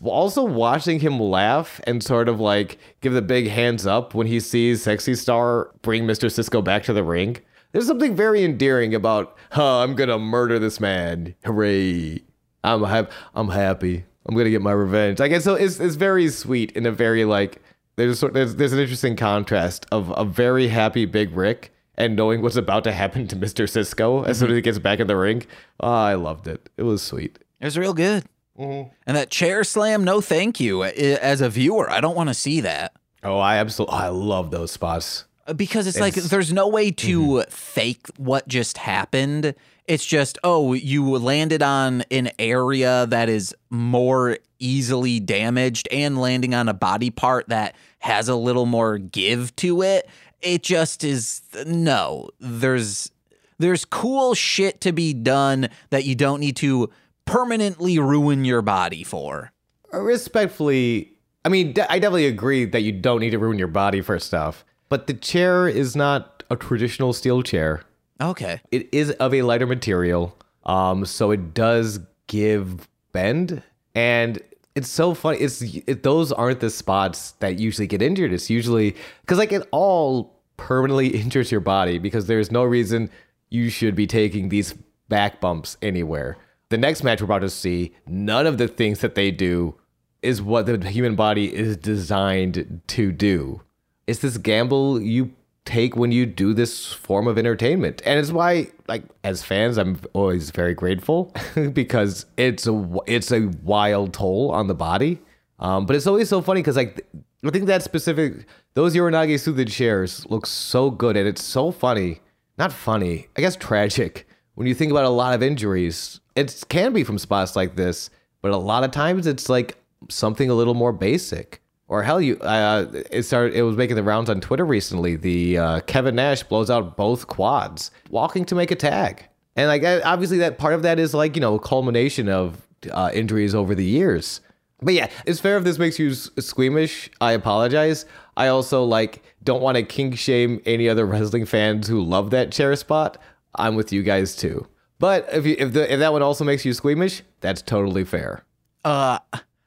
also watching him laugh and sort of like give the big hands up when he sees Sexy Star bring Mr. Cisco back to the ring. There's something very endearing about, huh, I'm gonna murder this man. Hooray. I'm hap- I'm happy. I'm gonna get my revenge. Like it's so it's it's very sweet in a very like there's sort there's there's an interesting contrast of a very happy Big Rick and knowing what's about to happen to Mr. Cisco as soon as mm-hmm. he gets back in the ring. Oh, I loved it. It was sweet. It was real good. Mm-hmm. And that chair slam, no thank you. Eh, as a viewer, I don't want to see that. Oh, I absolutely I love those spots. Because it's, like there's no way to mm-hmm. fake what just happened. It's just, oh, you landed on an area that is more easily damaged and landing on a body part that has a little more give to it. It just is no. There's there's cool shit to be done that you don't need to permanently ruin your body for. Respectfully, I mean, I definitely agree that you don't need to ruin your body for stuff, but the chair is not a traditional steel chair. Okay. It is of a lighter material, um, so it does give bend, and it's so funny. It's it, those aren't the spots that usually get injured. It's usually because like it all permanently injures your body because there's no reason you should be taking these back bumps anywhere. The next match we're about to see, none of the things that they do is what the human body is designed to do. It's this gamble you take when you do this form of entertainment. And it's why like as fans I'm always very grateful because it's a it's a wild toll on the body. Um, but it's always so funny because like I think that specific those through the chairs look so good and it's so funny. Not funny, I guess tragic. When you think about a lot of injuries, it can be from spots like this, but a lot of times it's like something a little more basic. Or hell, you uh, it started. It was making the rounds on Twitter recently. The uh, Kevin Nash blows out both quads, walking to make a tag, and like obviously that part of that is like you know a culmination of uh, injuries over the years. But yeah, it's fair if this makes you squeamish. I apologize. I also like don't want to kink shame any other wrestling fans who love that chair spot. I'm with you guys too. But if you, if the if that one also makes you squeamish, that's totally fair. Uh,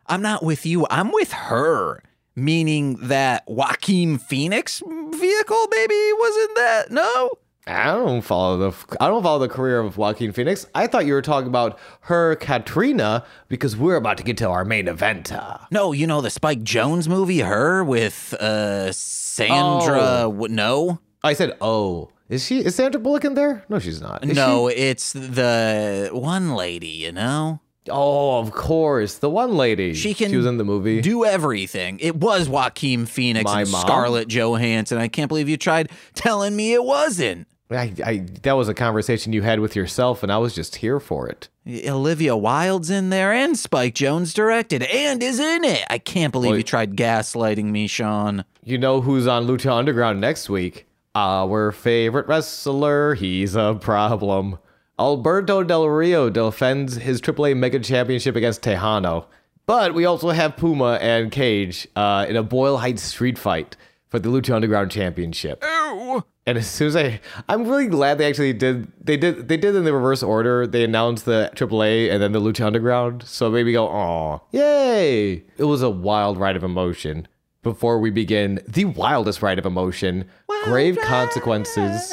I'm not with you. I'm with her. Meaning that Joaquin Phoenix vehicle, maybe wasn't that? No. I don't follow the I don't follow the career of Joaquin Phoenix. I thought you were talking about her Catrina because we're about to get to our main event. Uh, No, you know the Spike Jonze movie, her with uh Sandra. Oh. w- No, I said, "Oh, is she is Sandra Bullock in there? No, she's not. Is no, she? it's the one lady. You know, Oh, of course, the one lady. She can She was in the movie. do everything. It was Joaquin Phoenix My and mom? Scarlett Johansson. I can't believe you tried telling me it wasn't. I, I that was a conversation you had with yourself, and I was just here for it. Olivia Wilde's in there, and Spike Jonze directed, and is in it. I can't believe Well, you tried gaslighting me, Sean. You know who's on Lucha Underground next week? Our favorite wrestler. He's a problem. Alberto Del Rio defends his AAA Mega Championship against Texano. But we also have Puma and Cage uh, in a Boyle Heights street fight for the Lucha Underground Championship. And as soon as I, I'm really glad they actually did. They did. They did in the reverse order. They announced the AAA and then the Lucha Underground. So maybe go, oh, yay! It was a wild ride of emotion. Before we begin, the wildest ride of emotion, grave consequences,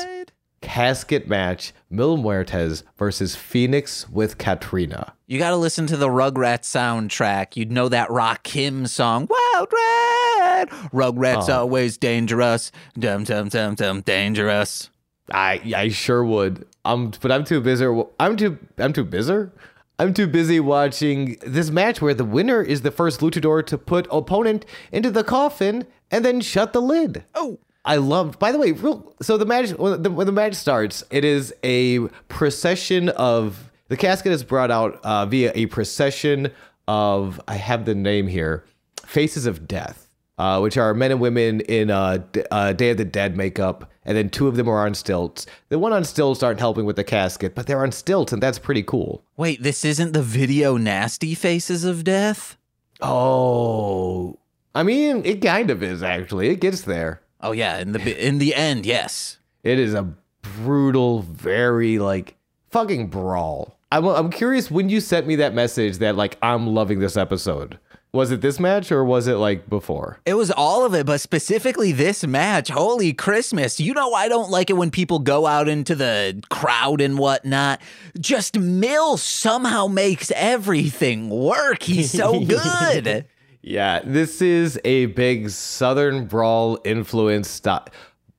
casket match, Mil Muertes versus Fénix with Catrina. You got to listen to the Rugrats soundtrack. You'd know that Rakim song, Wild Ride. Rugrats Oh. always dangerous. Dum dum dum dum dangerous. I I sure would. Um, but I'm too busy. I'm too I'm too busy. I'm too busy watching this match where the winner is the first luchador to put opponent into the coffin and then shut the lid. Oh. I loved. By the way, real. So the match when the, when the match starts, it is a procession of the casket is brought out uh, via a procession of I have the name here, Faces of Death, uh, which are men and women in uh, D- uh, Day of the Dead makeup, and then two of them are on stilts. The one on stilts aren't helping with the casket, but they're on stilts, and that's pretty cool. Wait, this isn't the video nasty faces of death? Oh, I mean, it kind of is actually. It gets there. Oh yeah, in the in the end, yes. It is a brutal, very like fucking brawl. I'm, I'm curious when you sent me that message that like I'm loving this episode. Was it this match or was it like before? It was all of it, but specifically this match. Holy Christmas. You know, I don't like it when people go out into the crowd and whatnot. Just Mill somehow makes everything work. He's so good. Yeah, this is a big Southern brawl influence.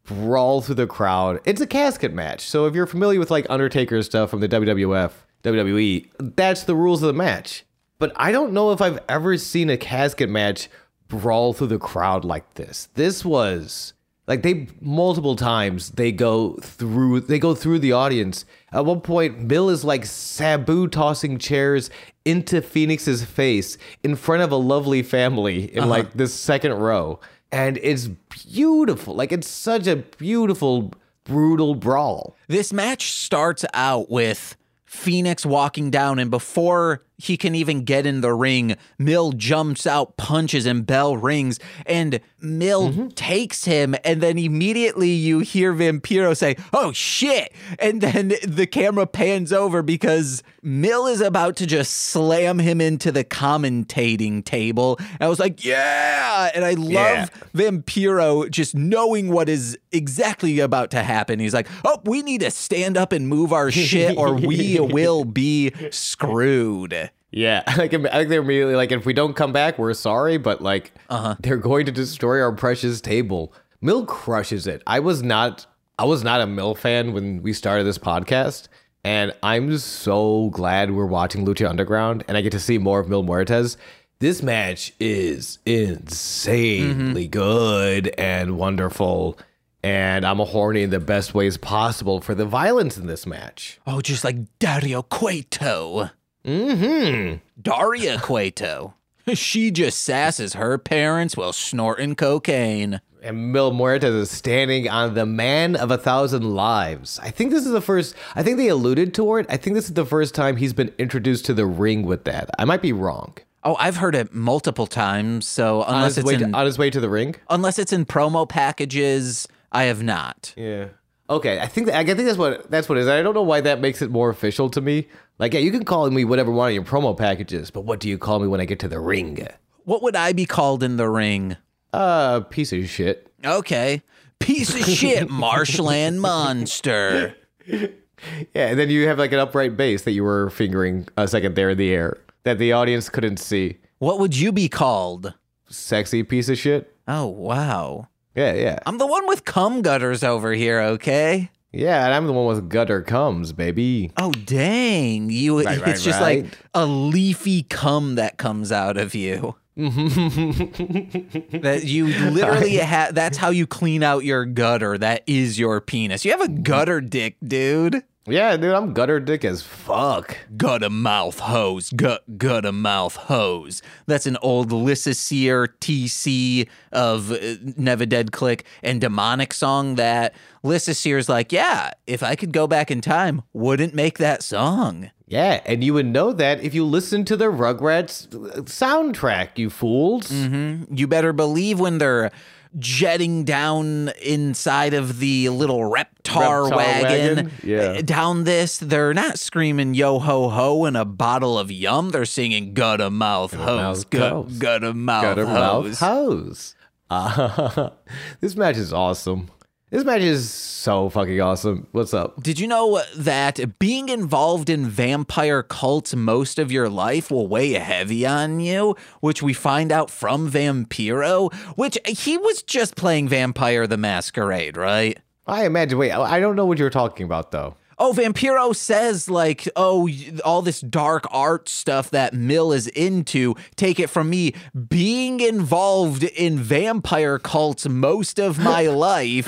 Brawl through the crowd. It's a casket match. So if you're familiar with like Undertaker stuff from the WWF, WWE, that's the rules of the match. But I don't know if I've ever seen a casket match brawl through the crowd like this. This was like they multiple times they go through they go through the audience. At one point, Mil is like Sabu tossing chairs into Fénix's face in front of a lovely family in uh-huh. like this second row. And it's beautiful. Like it's such a beautiful, brutal brawl. This match starts out with Fénix walking down, and before he can even get in the ring, Mill jumps out, punches, and bell rings. And Mill mm-hmm. takes him, and then immediately you hear Vampiro say, Oh shit! And then the camera pans over because Mill is about to just slam him into the commentating table. And I was like, Yeah! And I love Yeah. Vampiro just knowing what is exactly about to happen. He's like, "Oh, we need to stand up and move our shit, or we will be screwed." Yeah, like I think they're immediately like, if we don't come back, we're sorry, but like, uh-huh. they're going to destroy our precious table. Mill crushes it. I was not, I was not a Mill fan when we started this podcast, and I'm so glad we're watching Lucha Underground, and I get to see more of Mil Muertes. This match is insanely good and wonderful, and I'm a horny in the best ways possible for the violence in this match. Oh, just like Dario Cueto, Mm-hmm. Daria Cueto. She just sasses her parents while snorting cocaine. And Mil Muertes is standing on the man of a thousand lives. I think this is the first, I think they alluded to it. I think this is the first time he's been introduced to the ring with that. I might be wrong. Oh, I've heard it multiple times. So unless his, it's in, to, on his way to the ring? unless it's in promo packages, I have not. Yeah. Okay, I think I think that's what that's what it is. I don't know why that makes it more official to me. Like, yeah, you can call me whatever one of your promo packages, but what do you call me when I get to the ring? What would I be called in the ring? Uh, piece of shit. Okay. Piece of shit, marshland monster. Yeah, and then you have like an upright bass that you were fingering a second there in the air that the audience couldn't see. What would you be called? Sexy piece of shit. Oh, wow. Yeah, yeah. I'm the one with cum gutters over here, okay? Yeah, and I'm the one with gutter comes, baby. Oh, dang. You Right, right, it's just right. like a leafy cum that comes out of you. that you literally have that's how you clean out your gutter. That is your penis. You have a gutter dick, dude. Yeah, dude, I'm gutter dick as fuck. Gut a mouth hose, gut gut a mouth hose. That's an old Lissa Sear TC of uh, Never Dead Click and Demonic song that Lissa Sear's like, yeah, if I could go back in time, wouldn't make that song. Yeah, and you would know that if you listen to the Rugrats soundtrack, you fools. You better believe when they're jetting down inside of the little reptar, Reptar wagon, wagon? Yeah. uh, down this, they're not screaming yo ho ho and a bottle of yum. They're singing gut a mouth hose, mouth Gut a mouth Gutter mouth hose. hose. Uh, this match is awesome. This match is so fucking awesome. What's up? Did you know that being involved in vampire cults most of your life will weigh heavy on you? Which we find out from Vampiro, which he was just playing Vampire the Masquerade, right? I imagine. Wait, I don't know what you're talking about though. Oh, Vampiro says, like, oh, all this dark art stuff that Mill is into, take it from me, being involved in vampire cults most of my life.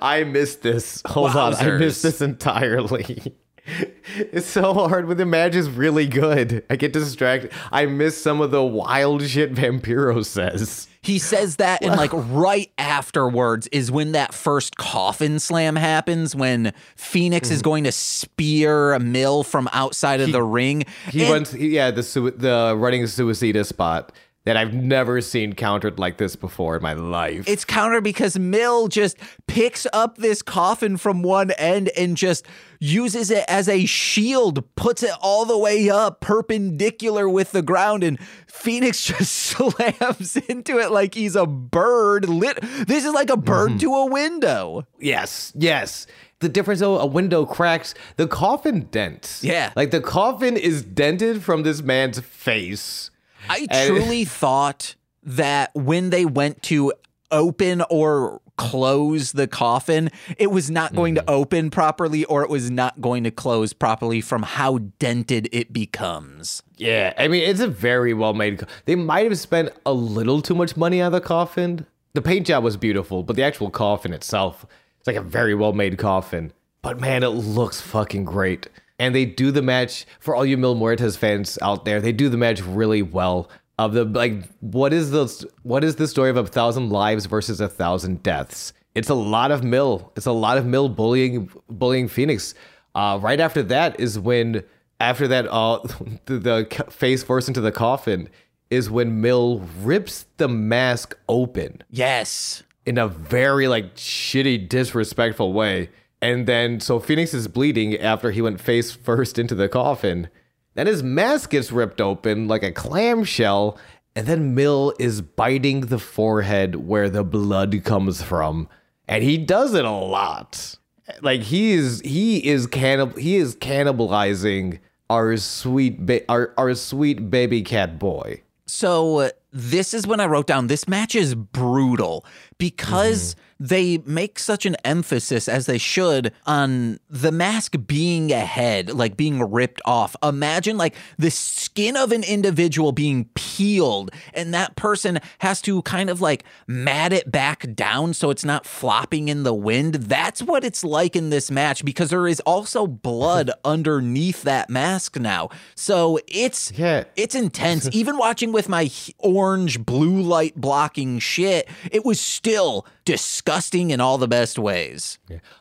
I missed this. Hold on, I missed this entirely. it's so hard, but the match is really good. I get distracted. I miss some of the wild shit Vampiro says. He says that, and like right afterwards is when that first coffin slam happens, when Fénix is mm-hmm. going to spear a Mill from outside of the ring. He And- runs, yeah, the the running suicida spot that I've never seen countered like this before in my life. It's counter because Mill just picks up this coffin from one end and just uses it as a shield, puts it all the way up perpendicular with the ground, and Fénix just slams into it like he's a bird. Lit. This is like a bird mm-hmm. to a window. Yes, yes. The difference though, a window cracks, the coffin dents. Yeah. Like the coffin is dented from this man's face. I truly thought that when they went to open or close the coffin, it was not going to mm-hmm. open properly or it was not going to close properly from how dented it becomes. Yeah, I mean, it's a very well made. Co- they might have spent a little too much money on the coffin. The paint job was beautiful, but the actual coffin itself, it's like a very well made coffin. But man, it looks fucking great. And they do the match for all you Mil Muertes fans out there. They do the match really well. Of the like, what is the what is the story of a thousand lives versus a thousand deaths? It's a lot of Mill. It's a lot of Mill bullying bullying Fénix. Uh, right after that is when after that uh the, the face first into the coffin is when Mill rips the mask open Yes. in a very like shitty disrespectful way and then so Fénix is bleeding after he went face first into the coffin. Then his mask gets ripped open like a clamshell and then Mill is biting the forehead where the blood comes from. And he does it a lot. Like he is he is cannib- he is cannibalizing our sweet ba- our, our sweet baby cat boy. So this is when I wrote down this match is brutal because mm-hmm. They make such an emphasis as they should on the mask being a head, like being ripped off. Imagine like the skin of an individual being peeled and that person has to kind of like mat it back down so it's not flopping in the wind. That's what it's like in this match because there is also blood underneath that mask now. So it's Yeah. it's intense. Even watching with my orange blue light blocking shit, it was still disgusting in all the best ways.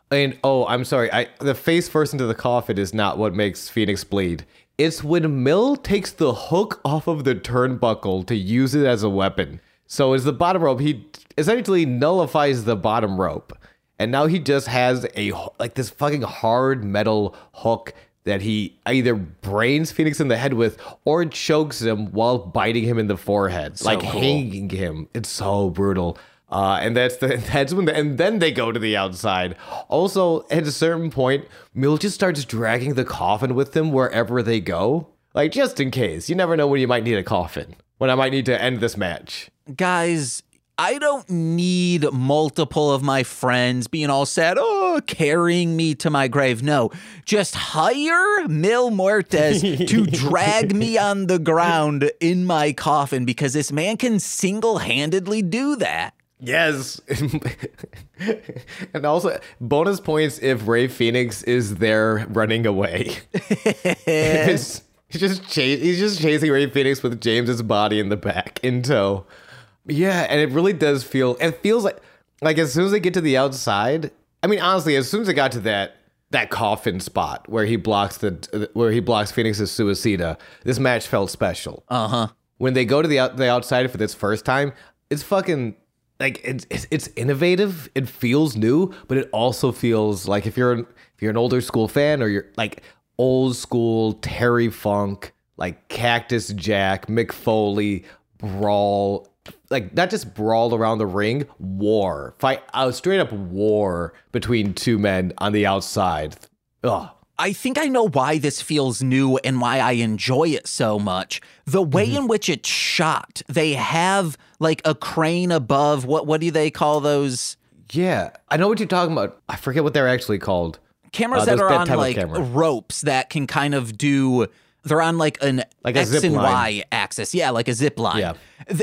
And oh, I'm sorry. I the face first into the coffin is not what makes Fénix bleed. It's when Mill takes the hook off of the turnbuckle to use it as a weapon. So as the bottom rope, he essentially nullifies the bottom rope, and now he just has a like this fucking hard metal hook that he either brains Fénix in the head with or chokes him while biting him in the forehead, like cool. hanging him. It's so brutal. Uh, and that's the that's when the, and then they go to the outside. Also, at a certain point, Mill just starts dragging the coffin with them wherever they go, like just in case. You never know when you might need a coffin. When I might need to end this match. Guys, I don't need multiple of my friends being all sad, oh, carrying me to my grave. No, just hire Mil Muertes to drag me on the ground in my coffin because this man can single handedly do that. Yes. and also bonus points if Rey Fénix is there running away. It's- he's just chas- he's just chasing Rey Fénix with James's body in the back in tow. Yeah, and it really does feel it feels like like as soon as they get to the outside, I mean honestly, as soon as they got to that that coffin spot where he blocks the where he blocks Fénix's suicida, this match felt special Uh huh. when they go to the the outside for this first time, it's fucking like it's, it's it's innovative. It feels new, but it also feels like if you're an, if you're an older school fan or you're like old school Terry Funk, like Cactus Jack, Mick Foley, brawl, like not just brawl around the ring, war, fight, uh, straight up war between two men on the outside. Ugh. I think I know why this feels new and why I enjoy it so much. The way Mm-hmm. in which it's shot, they have like a crane above. What what do they call those Yeah, I know what you're talking about. I forget what they're actually called. cameras Uh, that are on like ropes that can kind of do? They're on like an Like X and line. Y axis. Yeah, like a zip line. Yeah.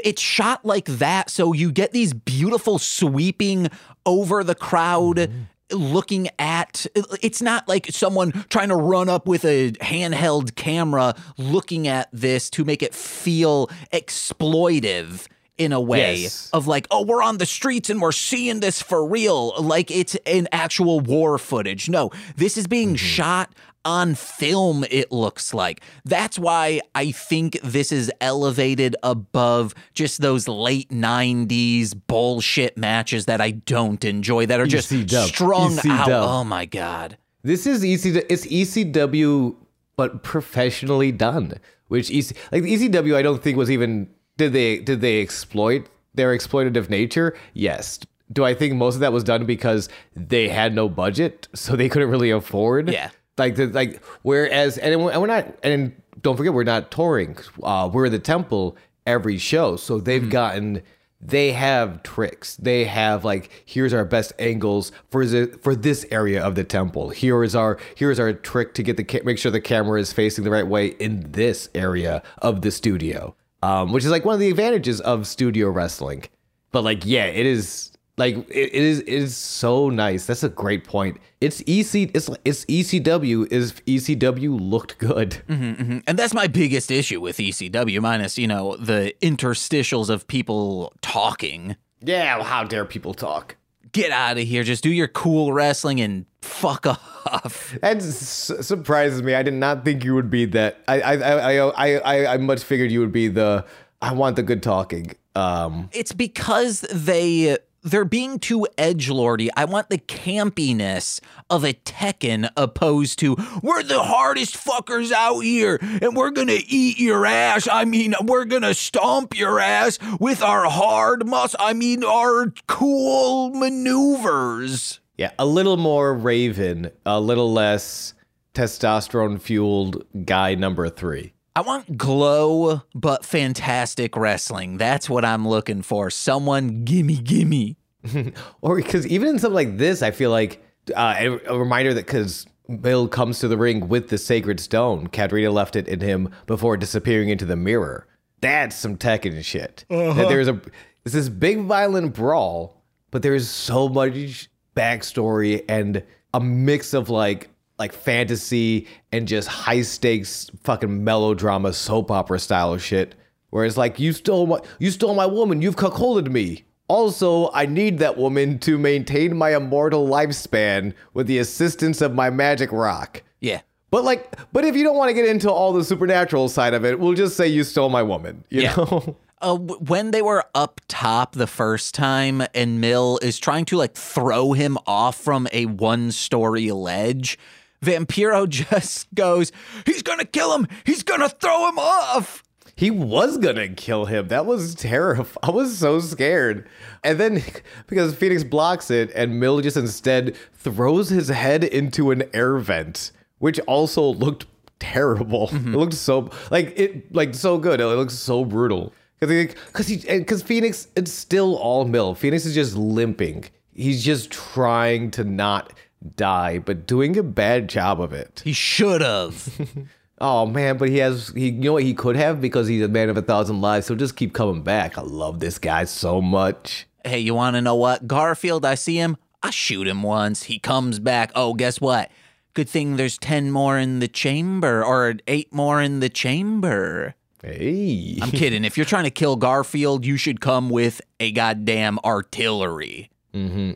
It's shot like that, so you get these beautiful sweeping over the crowd. Mm-hmm. Looking at it's not like someone trying to run up with a handheld camera looking at this to make it feel exploitive in a way Yes. of like, oh, we're on the streets and we're seeing this for real. Like it's an actual war footage. No, this is being mm-hmm. shot on film, it looks like. That's why I think this is elevated above just those late 90s bullshit matches that I don't enjoy, that are just ECW. strung out. ECW. Oh my God. This is EC. It's ECW, but professionally done. Which EC, like ECW, I don't think was even did they did they exploit their exploitative nature? Yes. Do I think most of that was done because they had no budget, so they couldn't really afford? Yeah. Like the like whereas and we're not and don't forget we're not touring. Uh, we're in the temple every show, so they've gotten they have tricks. They have like here's our best angles for the for this area of the temple. Here is our here's our trick to get the ca- make sure the camera is facing the right way in this area of the studio. Um, which is like one of the advantages of studio wrestling. But like yeah, it is like it, it is it is so nice. That's a great point. It's EC it's it's ECW is ECW looked good. Mm-hmm. And that's my biggest issue with ECW, minus, you know, the interstitials of people talking. Yeah, well, how dare people talk? Get out of here. Just do your cool wrestling and fuck off. That s- surprises me. I did not think you would be that. I I I I I, I much figured you would be the. I want the good talking. Um, It's because they they're being too edge lordy. I want the campiness of a Tekken opposed to we're the hardest fuckers out here and we're gonna eat your ass. I mean, we're gonna stomp your ass with our hard mus. I mean, our cool maneuvers. yeah, a little more Raven, a little less testosterone fueled guy number three. I want glow but fantastic wrestling. That's what I'm looking for. Someone gimme gimme. or because even in something like this, I feel like uh, a, a reminder that because Mil comes to the ring with the sacred stone, Catrina left it in him before disappearing into the mirror. That's some Tekken shit. That there's a it's this big violent brawl, but there's so much backstory and a mix of like like fantasy and just high stakes fucking melodrama soap opera style of shit. Whereas like you stole my you stole my woman, you've cuckolded me. Also, I need that woman to maintain my immortal lifespan with the assistance of my magic rock. Yeah. But like, but if you don't want to get into all the supernatural side of it, we'll just say you stole my woman. You Yeah. know? Uh, when they were up top the first time and Mill is trying to like throw him off from a one story ledge, Vampiro just goes, He's gonna kill him! He's gonna throw him off! He was gonna kill him. That was terrifying. I was so scared. And then because Fénix blocks it, and Mill just instead throws his head into an air vent, which also looked terrible. It looked so like it like so good. It looks so brutal. Because because he because Fénix it's still all Mill. Fénix is just limping. He's just trying to not die, but doing a bad job of it. He should have. Oh man, but he has he you know what he could have because he's a man of a thousand lives. He'll just keep coming back. I love this guy so much. hey, you wanna know what? Garfield, I see him, I shoot him once. He comes back. Oh, guess what? Good thing there's 10 more in the chamber, or 8 more in the chamber. Hey. I'm kidding. If you're trying to kill Garfield, you should come with a goddamn artillery. Mm-hmm.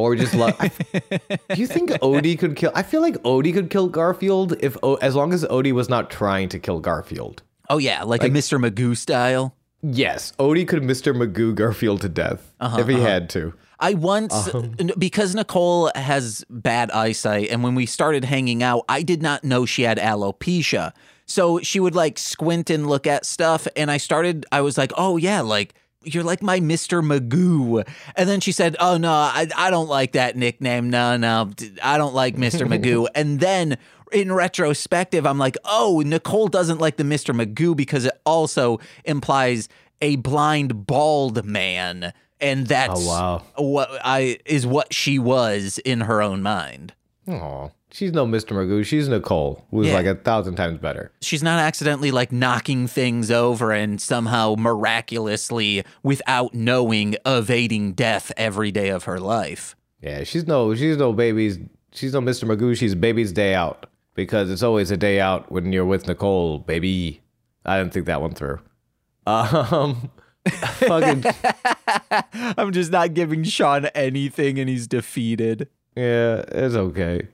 Or just like Do you think Odie could kill I feel like Odie could kill Garfield if o, as long as Odie was not trying to kill Garfield. Oh, yeah, like, a Mr. Magoo style. Yes, Odie could Mr. Magoo Garfield to death uh-huh, if he uh-huh. had to. I once, um, n- because Nicole has bad eyesight, and when we started hanging out, I did not know she had alopecia. So she would like squint and look at stuff, and I started, I was like, oh yeah, like, you're like my Mr. Magoo. And then she said, oh no, I, I don't like that nickname. No, no, I don't like Mr. Magoo. And then in retrospective, I'm like, oh, Nicole doesn't like the Mr. Magoo because it also implies a blind, bald man. And oh, that's Oh, wow. what I is what she was in her own mind. Aw. She's no Mr. Magoo. She's Nicole, who's Yeah. like a thousand times better. She's not accidentally like knocking things over and somehow miraculously, without knowing, evading death every day of her life. Yeah, she's no she's no baby's she's no Mr. Magoo, she's baby's day out. Because it's always a day out when you're with Nicole, baby. I didn't think that one through. Um fucking I'm just not giving Sean anything and he's defeated. Yeah, it's okay.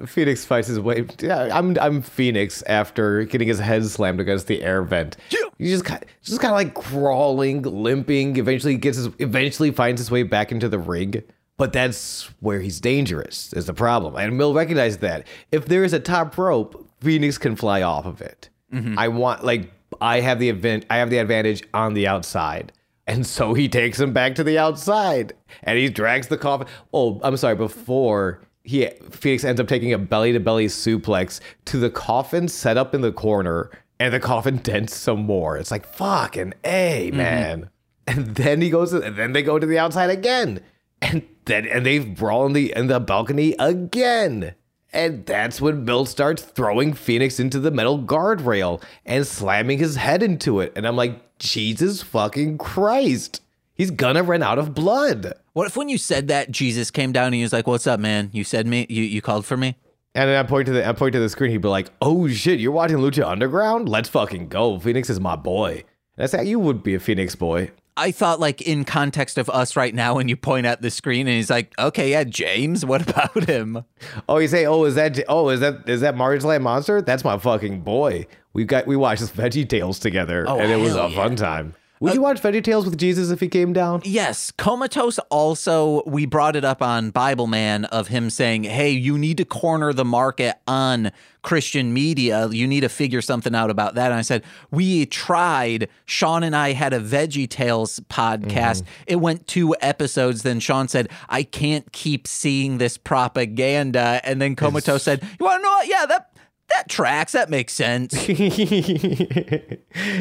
Fénix fights his way. Yeah, I'm I'm Fénix after getting his head slammed against the air vent. He just kind just kind of like crawling, limping. Eventually gets his eventually finds his way back into the ring. But that's where he's dangerous. Is the problem, and Mil recognized that. If there is a top rope, Fénix can fly off of it. Mm-hmm. I want like I have the event. I have the advantage on the outside. And so he takes him back to the outside and he drags the coffin. Oh, I'm sorry, before he Fénix ends up taking a belly to belly suplex to the coffin set up in the corner and the coffin dents some more. It's like fucking A, mm-hmm. man. And then he goes and then they go to the outside again. And then and they brawl in the in the balcony again. And that's when Bill starts throwing Fénix into the metal guardrail and slamming his head into it. And I'm like, Jesus fucking Christ. He's gonna run out of blood. What if when you said that, Jesus came down and he was like, What's up, man? You said me? You, you called for me? And then I point to the I point to the screen, he'd be like, Oh shit, you're watching Lucha Underground? Let's fucking go. Fénix is my boy. And I said, You would be a Fénix boy. I thought, like, in context of us right now, when you point at the screen and he's like, Okay, yeah, James, what about him? Oh, you say, oh, is that, oh, is that, is that Marsh Land Monster? That's my fucking boy. We got, we watched Veggie Tales together, Oh, and it was a fun time. Would uh, you watch Veggie Tales with Jesus if he came down? Yes, Comatose also, we brought it up on Bible Man of him saying, Hey, you need to corner the market on Christian media. You need to figure something out about that. And I said, We tried. Sean and I had a Veggie Tales podcast. Mm-hmm. It went two episodes. Then Sean said, I can't keep seeing this propaganda. And then Comatose said, You want to know what? Yeah, that. That tracks. That makes sense.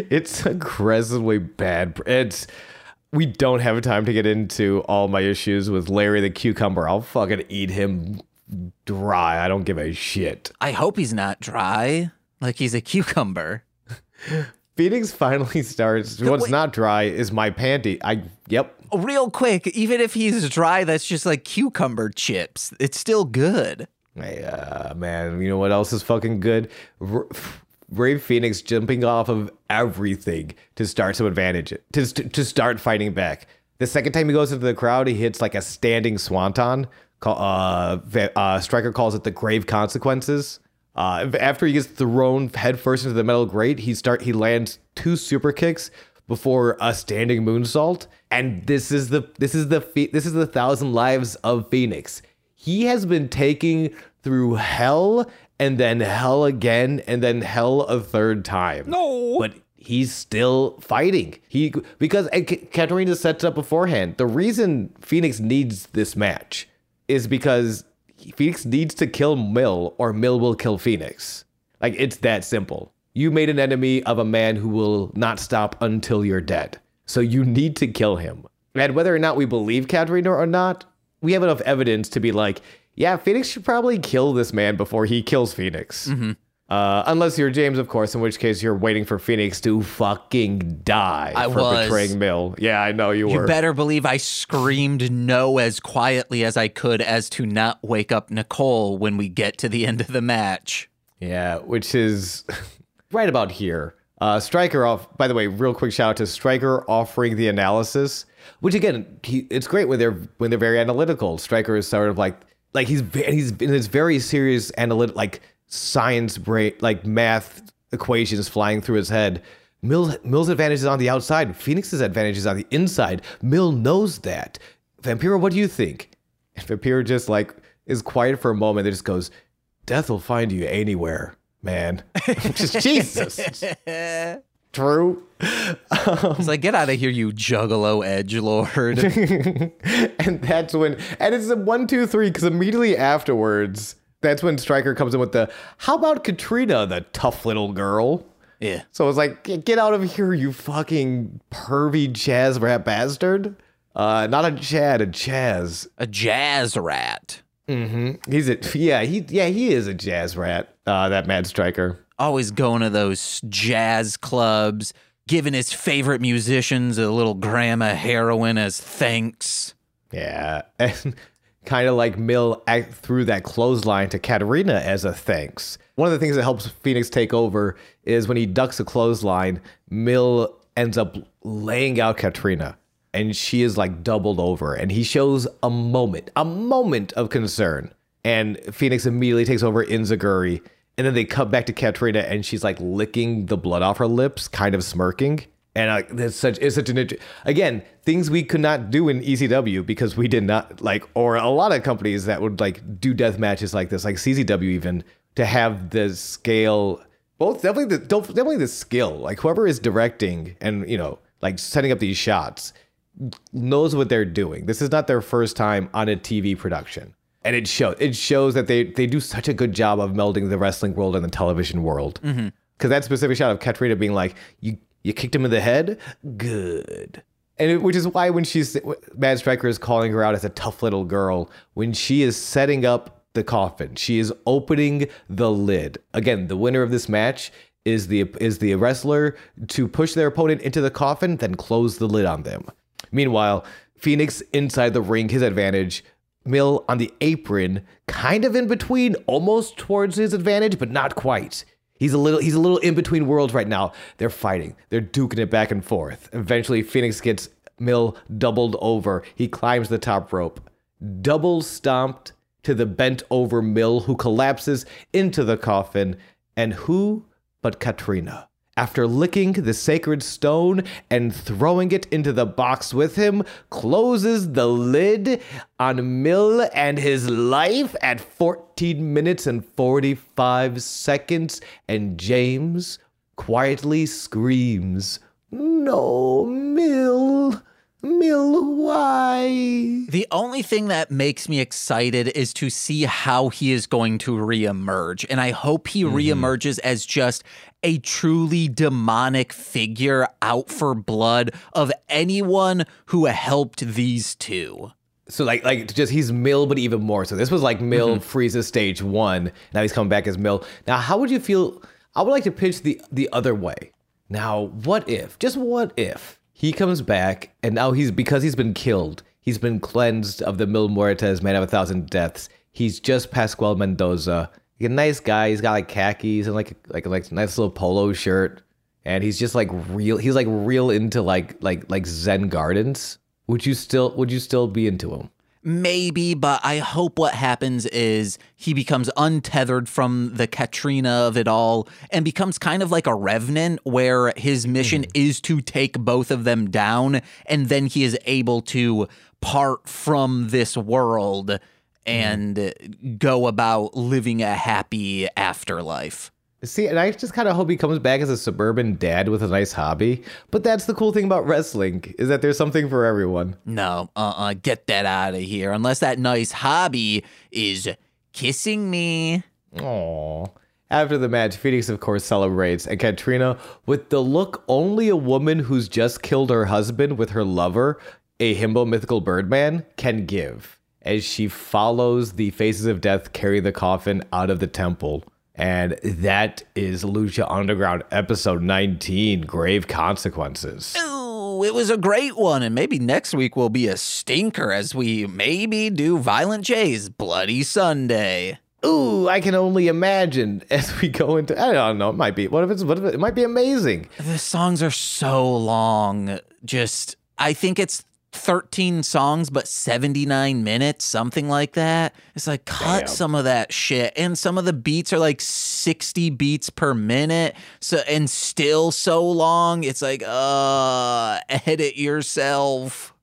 it's aggressively bad. It's we don't have time to get into all my issues with Larry the cucumber. I'll fucking eat him dry. I don't give a shit. I hope he's not dry, like he's a cucumber. Fénix finally starts. What's wait. not dry is my panty. I yep. Real quick, even if he's dry, that's just like cucumber chips. It's still good. Hey, uh, man, you know what else is fucking good? Rey Fénix jumping off of everything to start some advantage, to, to start fighting back. The second time he goes into the crowd, he hits like a standing swanton. Uh, uh, Striker calls it the grave consequences. Uh, after he gets thrown headfirst into the metal grate, he start he lands two super kicks before a standing moonsault, and this is the this is the this is the thousand lives of Fénix. He has been taking through hell and then hell again and then hell a third time. No. But he's still fighting. He because and Catrina sets up beforehand. The reason Fénix needs this match is because Fénix needs to kill Mil or Mil will kill Fénix. Like it's that simple. You made an enemy of a man who will not stop until you're dead. So you need to kill him. And whether or not we believe Catrina or not, we have enough evidence to be like, yeah, Fénix should probably kill this man before he kills Fénix. Uh, unless you're James, of course, in which case you're waiting for Phoenix to fucking die I for was. betraying Mil. Yeah, I know you, You were. You better believe I screamed no as quietly as I could as to not wake up Nicole when we get to the end of the match. Yeah, which is right about here. Uh, Striker off. By the way, real quick shout out to Striker offering the analysis, which again, he, it's great when they're when they're very analytical. Striker is sort of like like he's he's in this very serious analytic like science brain like math equations flying through his head. Mil, Mil's advantage is on the outside. Fénix's advantage is on the inside. Mil knows that. Vampiro, what do you think? And Vampiro just like is quiet for a moment. Then just goes, "Death will find you anywhere, man." just Jesus. True. It's like, get out of here, you juggalo edge lord. and that's when, and it's a one, two, three, because immediately afterwards, that's when Striker comes in with the, "How about Catrina, the tough little girl?" yeah. So it's like, get out of here, you fucking pervy jazz rat bastard. Uh, not a Chad, a Chaz. A jazz rat. Mm-hmm. He's a yeah, he yeah, he is a jazz rat. Uh, that Matt Striker. Always going to those jazz clubs, giving his favorite musicians a little gram of heroin as thanks. Yeah, and kind of like Mil through that clothesline to Catrina as a thanks. One of the things that helps Fénix take over is when he ducks a clothesline, Mil ends up laying out Catrina, and she is like doubled over, and he shows a moment, a moment of concern, and Fénix immediately takes over enzuigiri, and then they cut back to Catrina, and she's like licking the blood off her lips, kind of smirking. And uh, it's such it's such an again things we could not do in ECW because we did not like or a lot of companies that would like do death matches like this like CZW even to have the scale both definitely the definitely the skill like whoever is directing and you know like setting up these shots knows what they're doing. This is not their first time on a TV production. And it shows it shows that they they do such a good job of melding the wrestling world and the television world. Mm-hmm. Because that specific shot of Catrina being like, "You you kicked him in the head, good," and it, which is why when she's Matt Striker is calling her out as a tough little girl when she is setting up the coffin, she is opening the lid. Again, the winner of this match is the is the wrestler to push their opponent into the coffin, then close the lid on them. Meanwhile, Fénix inside the ring, his advantage. Mil on the apron, kind of in between, almost towards his advantage, but not quite. He's a little he's a little in between worlds right now. They're fighting. They're duking it back and forth. Eventually Fénix gets Mil doubled over. He climbs the top rope. Double stomped to the bent over Mil who collapses into the coffin. And who but Catrina? After licking the sacred stone and throwing it into the box with him, closes the lid on Mil and his life at 14 minutes and 45 seconds. And James quietly screams, No, Mil, Mil, why? The only thing that makes me excited is to see how he is going to reemerge. And I hope he mm-hmm. reemerges as just a truly demonic figure out for blood of anyone who helped these two. So like like just he's Mil, but even more. So this was like Mil mm-hmm. Frieza stage one. Now he's coming back as Mil. Now, how would you feel? I would like to pitch the the other way. Now, what if? Just what if he comes back and now he's because he's been killed, he's been cleansed of the Mil Muertes, man of a thousand deaths. He's just Pascual Mendoza. A nice guy. He's got like khakis and like like like nice little polo shirt, and he's just like real. He's like real into like like like Zen gardens. Would you still would you still be into him? Maybe, but I hope what happens is he becomes untethered from the Catrina of it all and becomes kind of like a revenant where his mission mm. is to take both of them down and then he is able to part from this world and mm. go about living a happy afterlife. See, and I just kind of hope he comes back as a suburban dad with a nice hobby. But that's the cool thing about wrestling is that there's something for everyone. No, uh, uh get that out of here. Unless that nice hobby is kissing me. Aww. After the match, Fénix of course celebrates, and Catrina, with the look only a woman who's just killed her husband with her lover, a himbo mythical birdman, can give, as she follows the faces of death carry the coffin out of the temple. And that is Lucha Underground episode 19 Grave Consequences. Ooh, it was a great one. And maybe next week will be a stinker as we maybe do Violent J's Bloody Sunday. Ooh, I can only imagine as we go into. I don't know. It might be. What if it's? What if it, it might be amazing? The songs are so long. Just, I think it's 13 songs but 79 minutes something like that it's like cut Damn. some of that shit and some of the beats are like 60 beats per minute so and still so long it's like uh edit yourself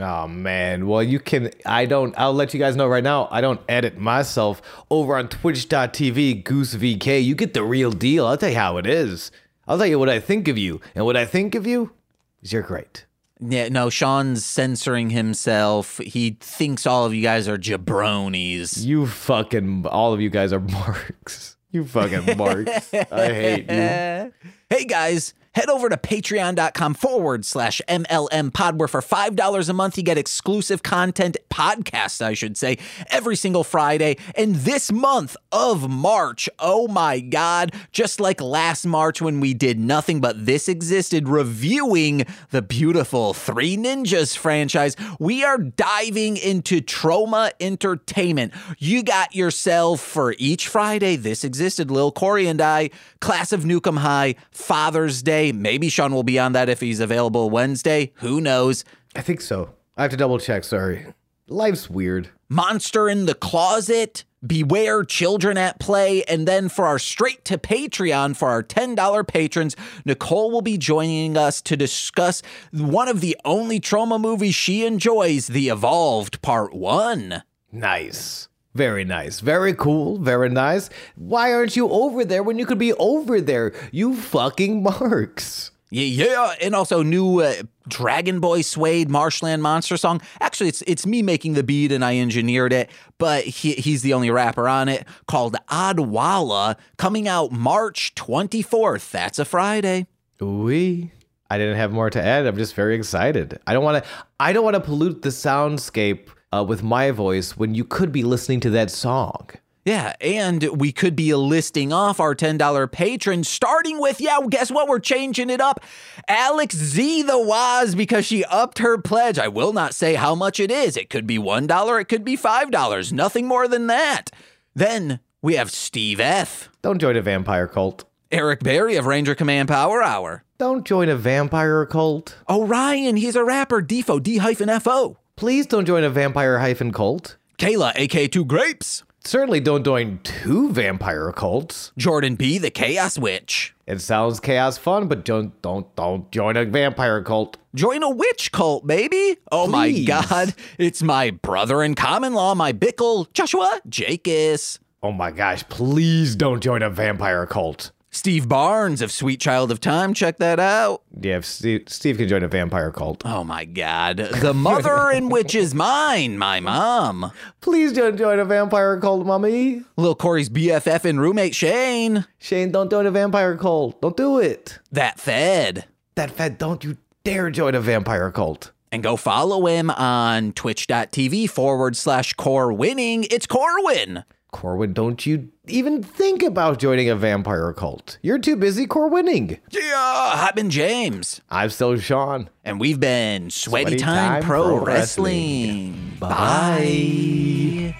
Oh man. Well, you can I don't I'll let you guys know right now. I don't edit myself over on twitch.tv goose vk. You get the real deal. I'll tell you how it is. I'll tell you what I think of you. And what I think of you is you're great. Yeah, no, Sean's censoring himself. He thinks all of you guys are jabronis. You fucking, all of you guys are marks. You fucking marks. I hate you. Hey guys, head over to patreon.com forward slash MLM pod, where for $5 a month, you get exclusive content, podcasts, I should say, every single Friday. And this month of March, oh my God, just like last March when we did nothing but this existed, reviewing the beautiful Three Ninjas franchise, we are diving into Troma Entertainment. You got yourself for each Friday, this existed, Lil Corey and I, Class of 'Em High, Father's Day, Maybe Sean will be on that if he's available Wednesday. Who knows? I think so. I have to double check. Sorry. Life's weird. Monster in the Closet, Beware Children at Play, and then for our straight to Patreon for our $10 patrons, Nicole will be joining us to discuss one of the only Troma movies she enjoys, The Evolved Part 1. Nice. Very nice. Very cool. Very nice. Why aren't you over there when you could be over there? You fucking marks. Yeah, yeah, and also new uh, Dragon Boy Suede Marshland Monster song. Actually, it's it's me making the beat and I engineered it, but he, he's the only rapper on it. Called Adwala, coming out March twenty fourth. That's a Friday. We. I didn't have more to add. I'm just very excited. I don't want to. I don't want to pollute the soundscape uh, with my voice when you could be listening to that song. Yeah, and we could be listing off our $10 patrons, starting with, yeah, guess what? We're changing it up. Alex Z the Waz, because she upped her pledge. I will not say how much it is. It could be $1, it could be $5, nothing more than that. Then we have Steve F. Don't join a vampire cult. Eric Berry of Ranger Command Power Hour. Don't join a vampire cult. Orion, he's a rapper, Defo, D hyphen FO. Please don't join a vampire hyphen cult. Kayla, AK2 Grapes. Certainly don't join two vampire cults. Jordan B, the Chaos Witch. It sounds chaos fun, but don't don't don't join a vampire cult. Join a witch cult, baby. Oh Please. my god. It's my brother in common law, my bickle, Joshua Jakis. Oh my gosh, please don't join a vampire cult. Steve Barnes of Sweet Child of Time, check that out. Yeah, if Steve, Steve can join a vampire cult. Oh my God. The mother in which is mine, my mom. Please don't join a vampire cult, mommy. Little Corey's BFF and roommate Shane. Shane, don't join a vampire cult. Don't do it. That fed. That fed, don't you dare join a vampire cult. And go follow him on twitch.tv forward slash core winning. It's Corwin. Corwin, don't you even think about joining a vampire cult. You're too busy Corwinning. Yeah, I've been James. I'm still Sean. And we've been Sweaty, Sweaty Time, Time Pro, Pro Wrestling. Wrestling. Bye.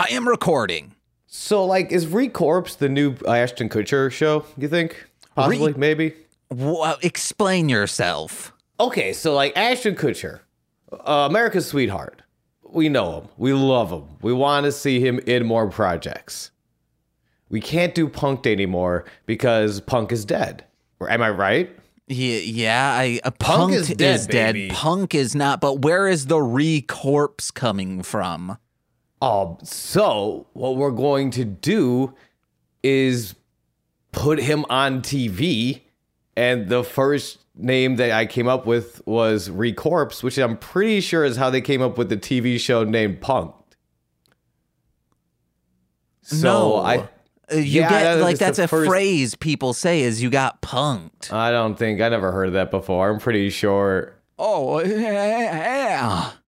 I am recording. So, like, is Recorpse the new Ashton Kutcher show, you think? Possibly, maybe? Wha explain yourself. Okay, so, like, Ashton Kutcher, uh, America's sweetheart. We know him. We love him. We want to see him in more projects. We can't do Punked anymore because Punk is dead. Am I right? Yeah, yeah. I uh, Punk Punk is is dead, dead. baby. Punk is not. But where is the re-corpse coming from? Um, so what we're going to do is put him on TV, and the first name that I came up with was Recorpse, which I'm pretty sure is how they came up with the TV show named Punked. So no, I Uh, you Yeah, get that like that's a first- phrase people say is you got punked. I don't think I never heard of that before. I'm pretty sure Oh yeah.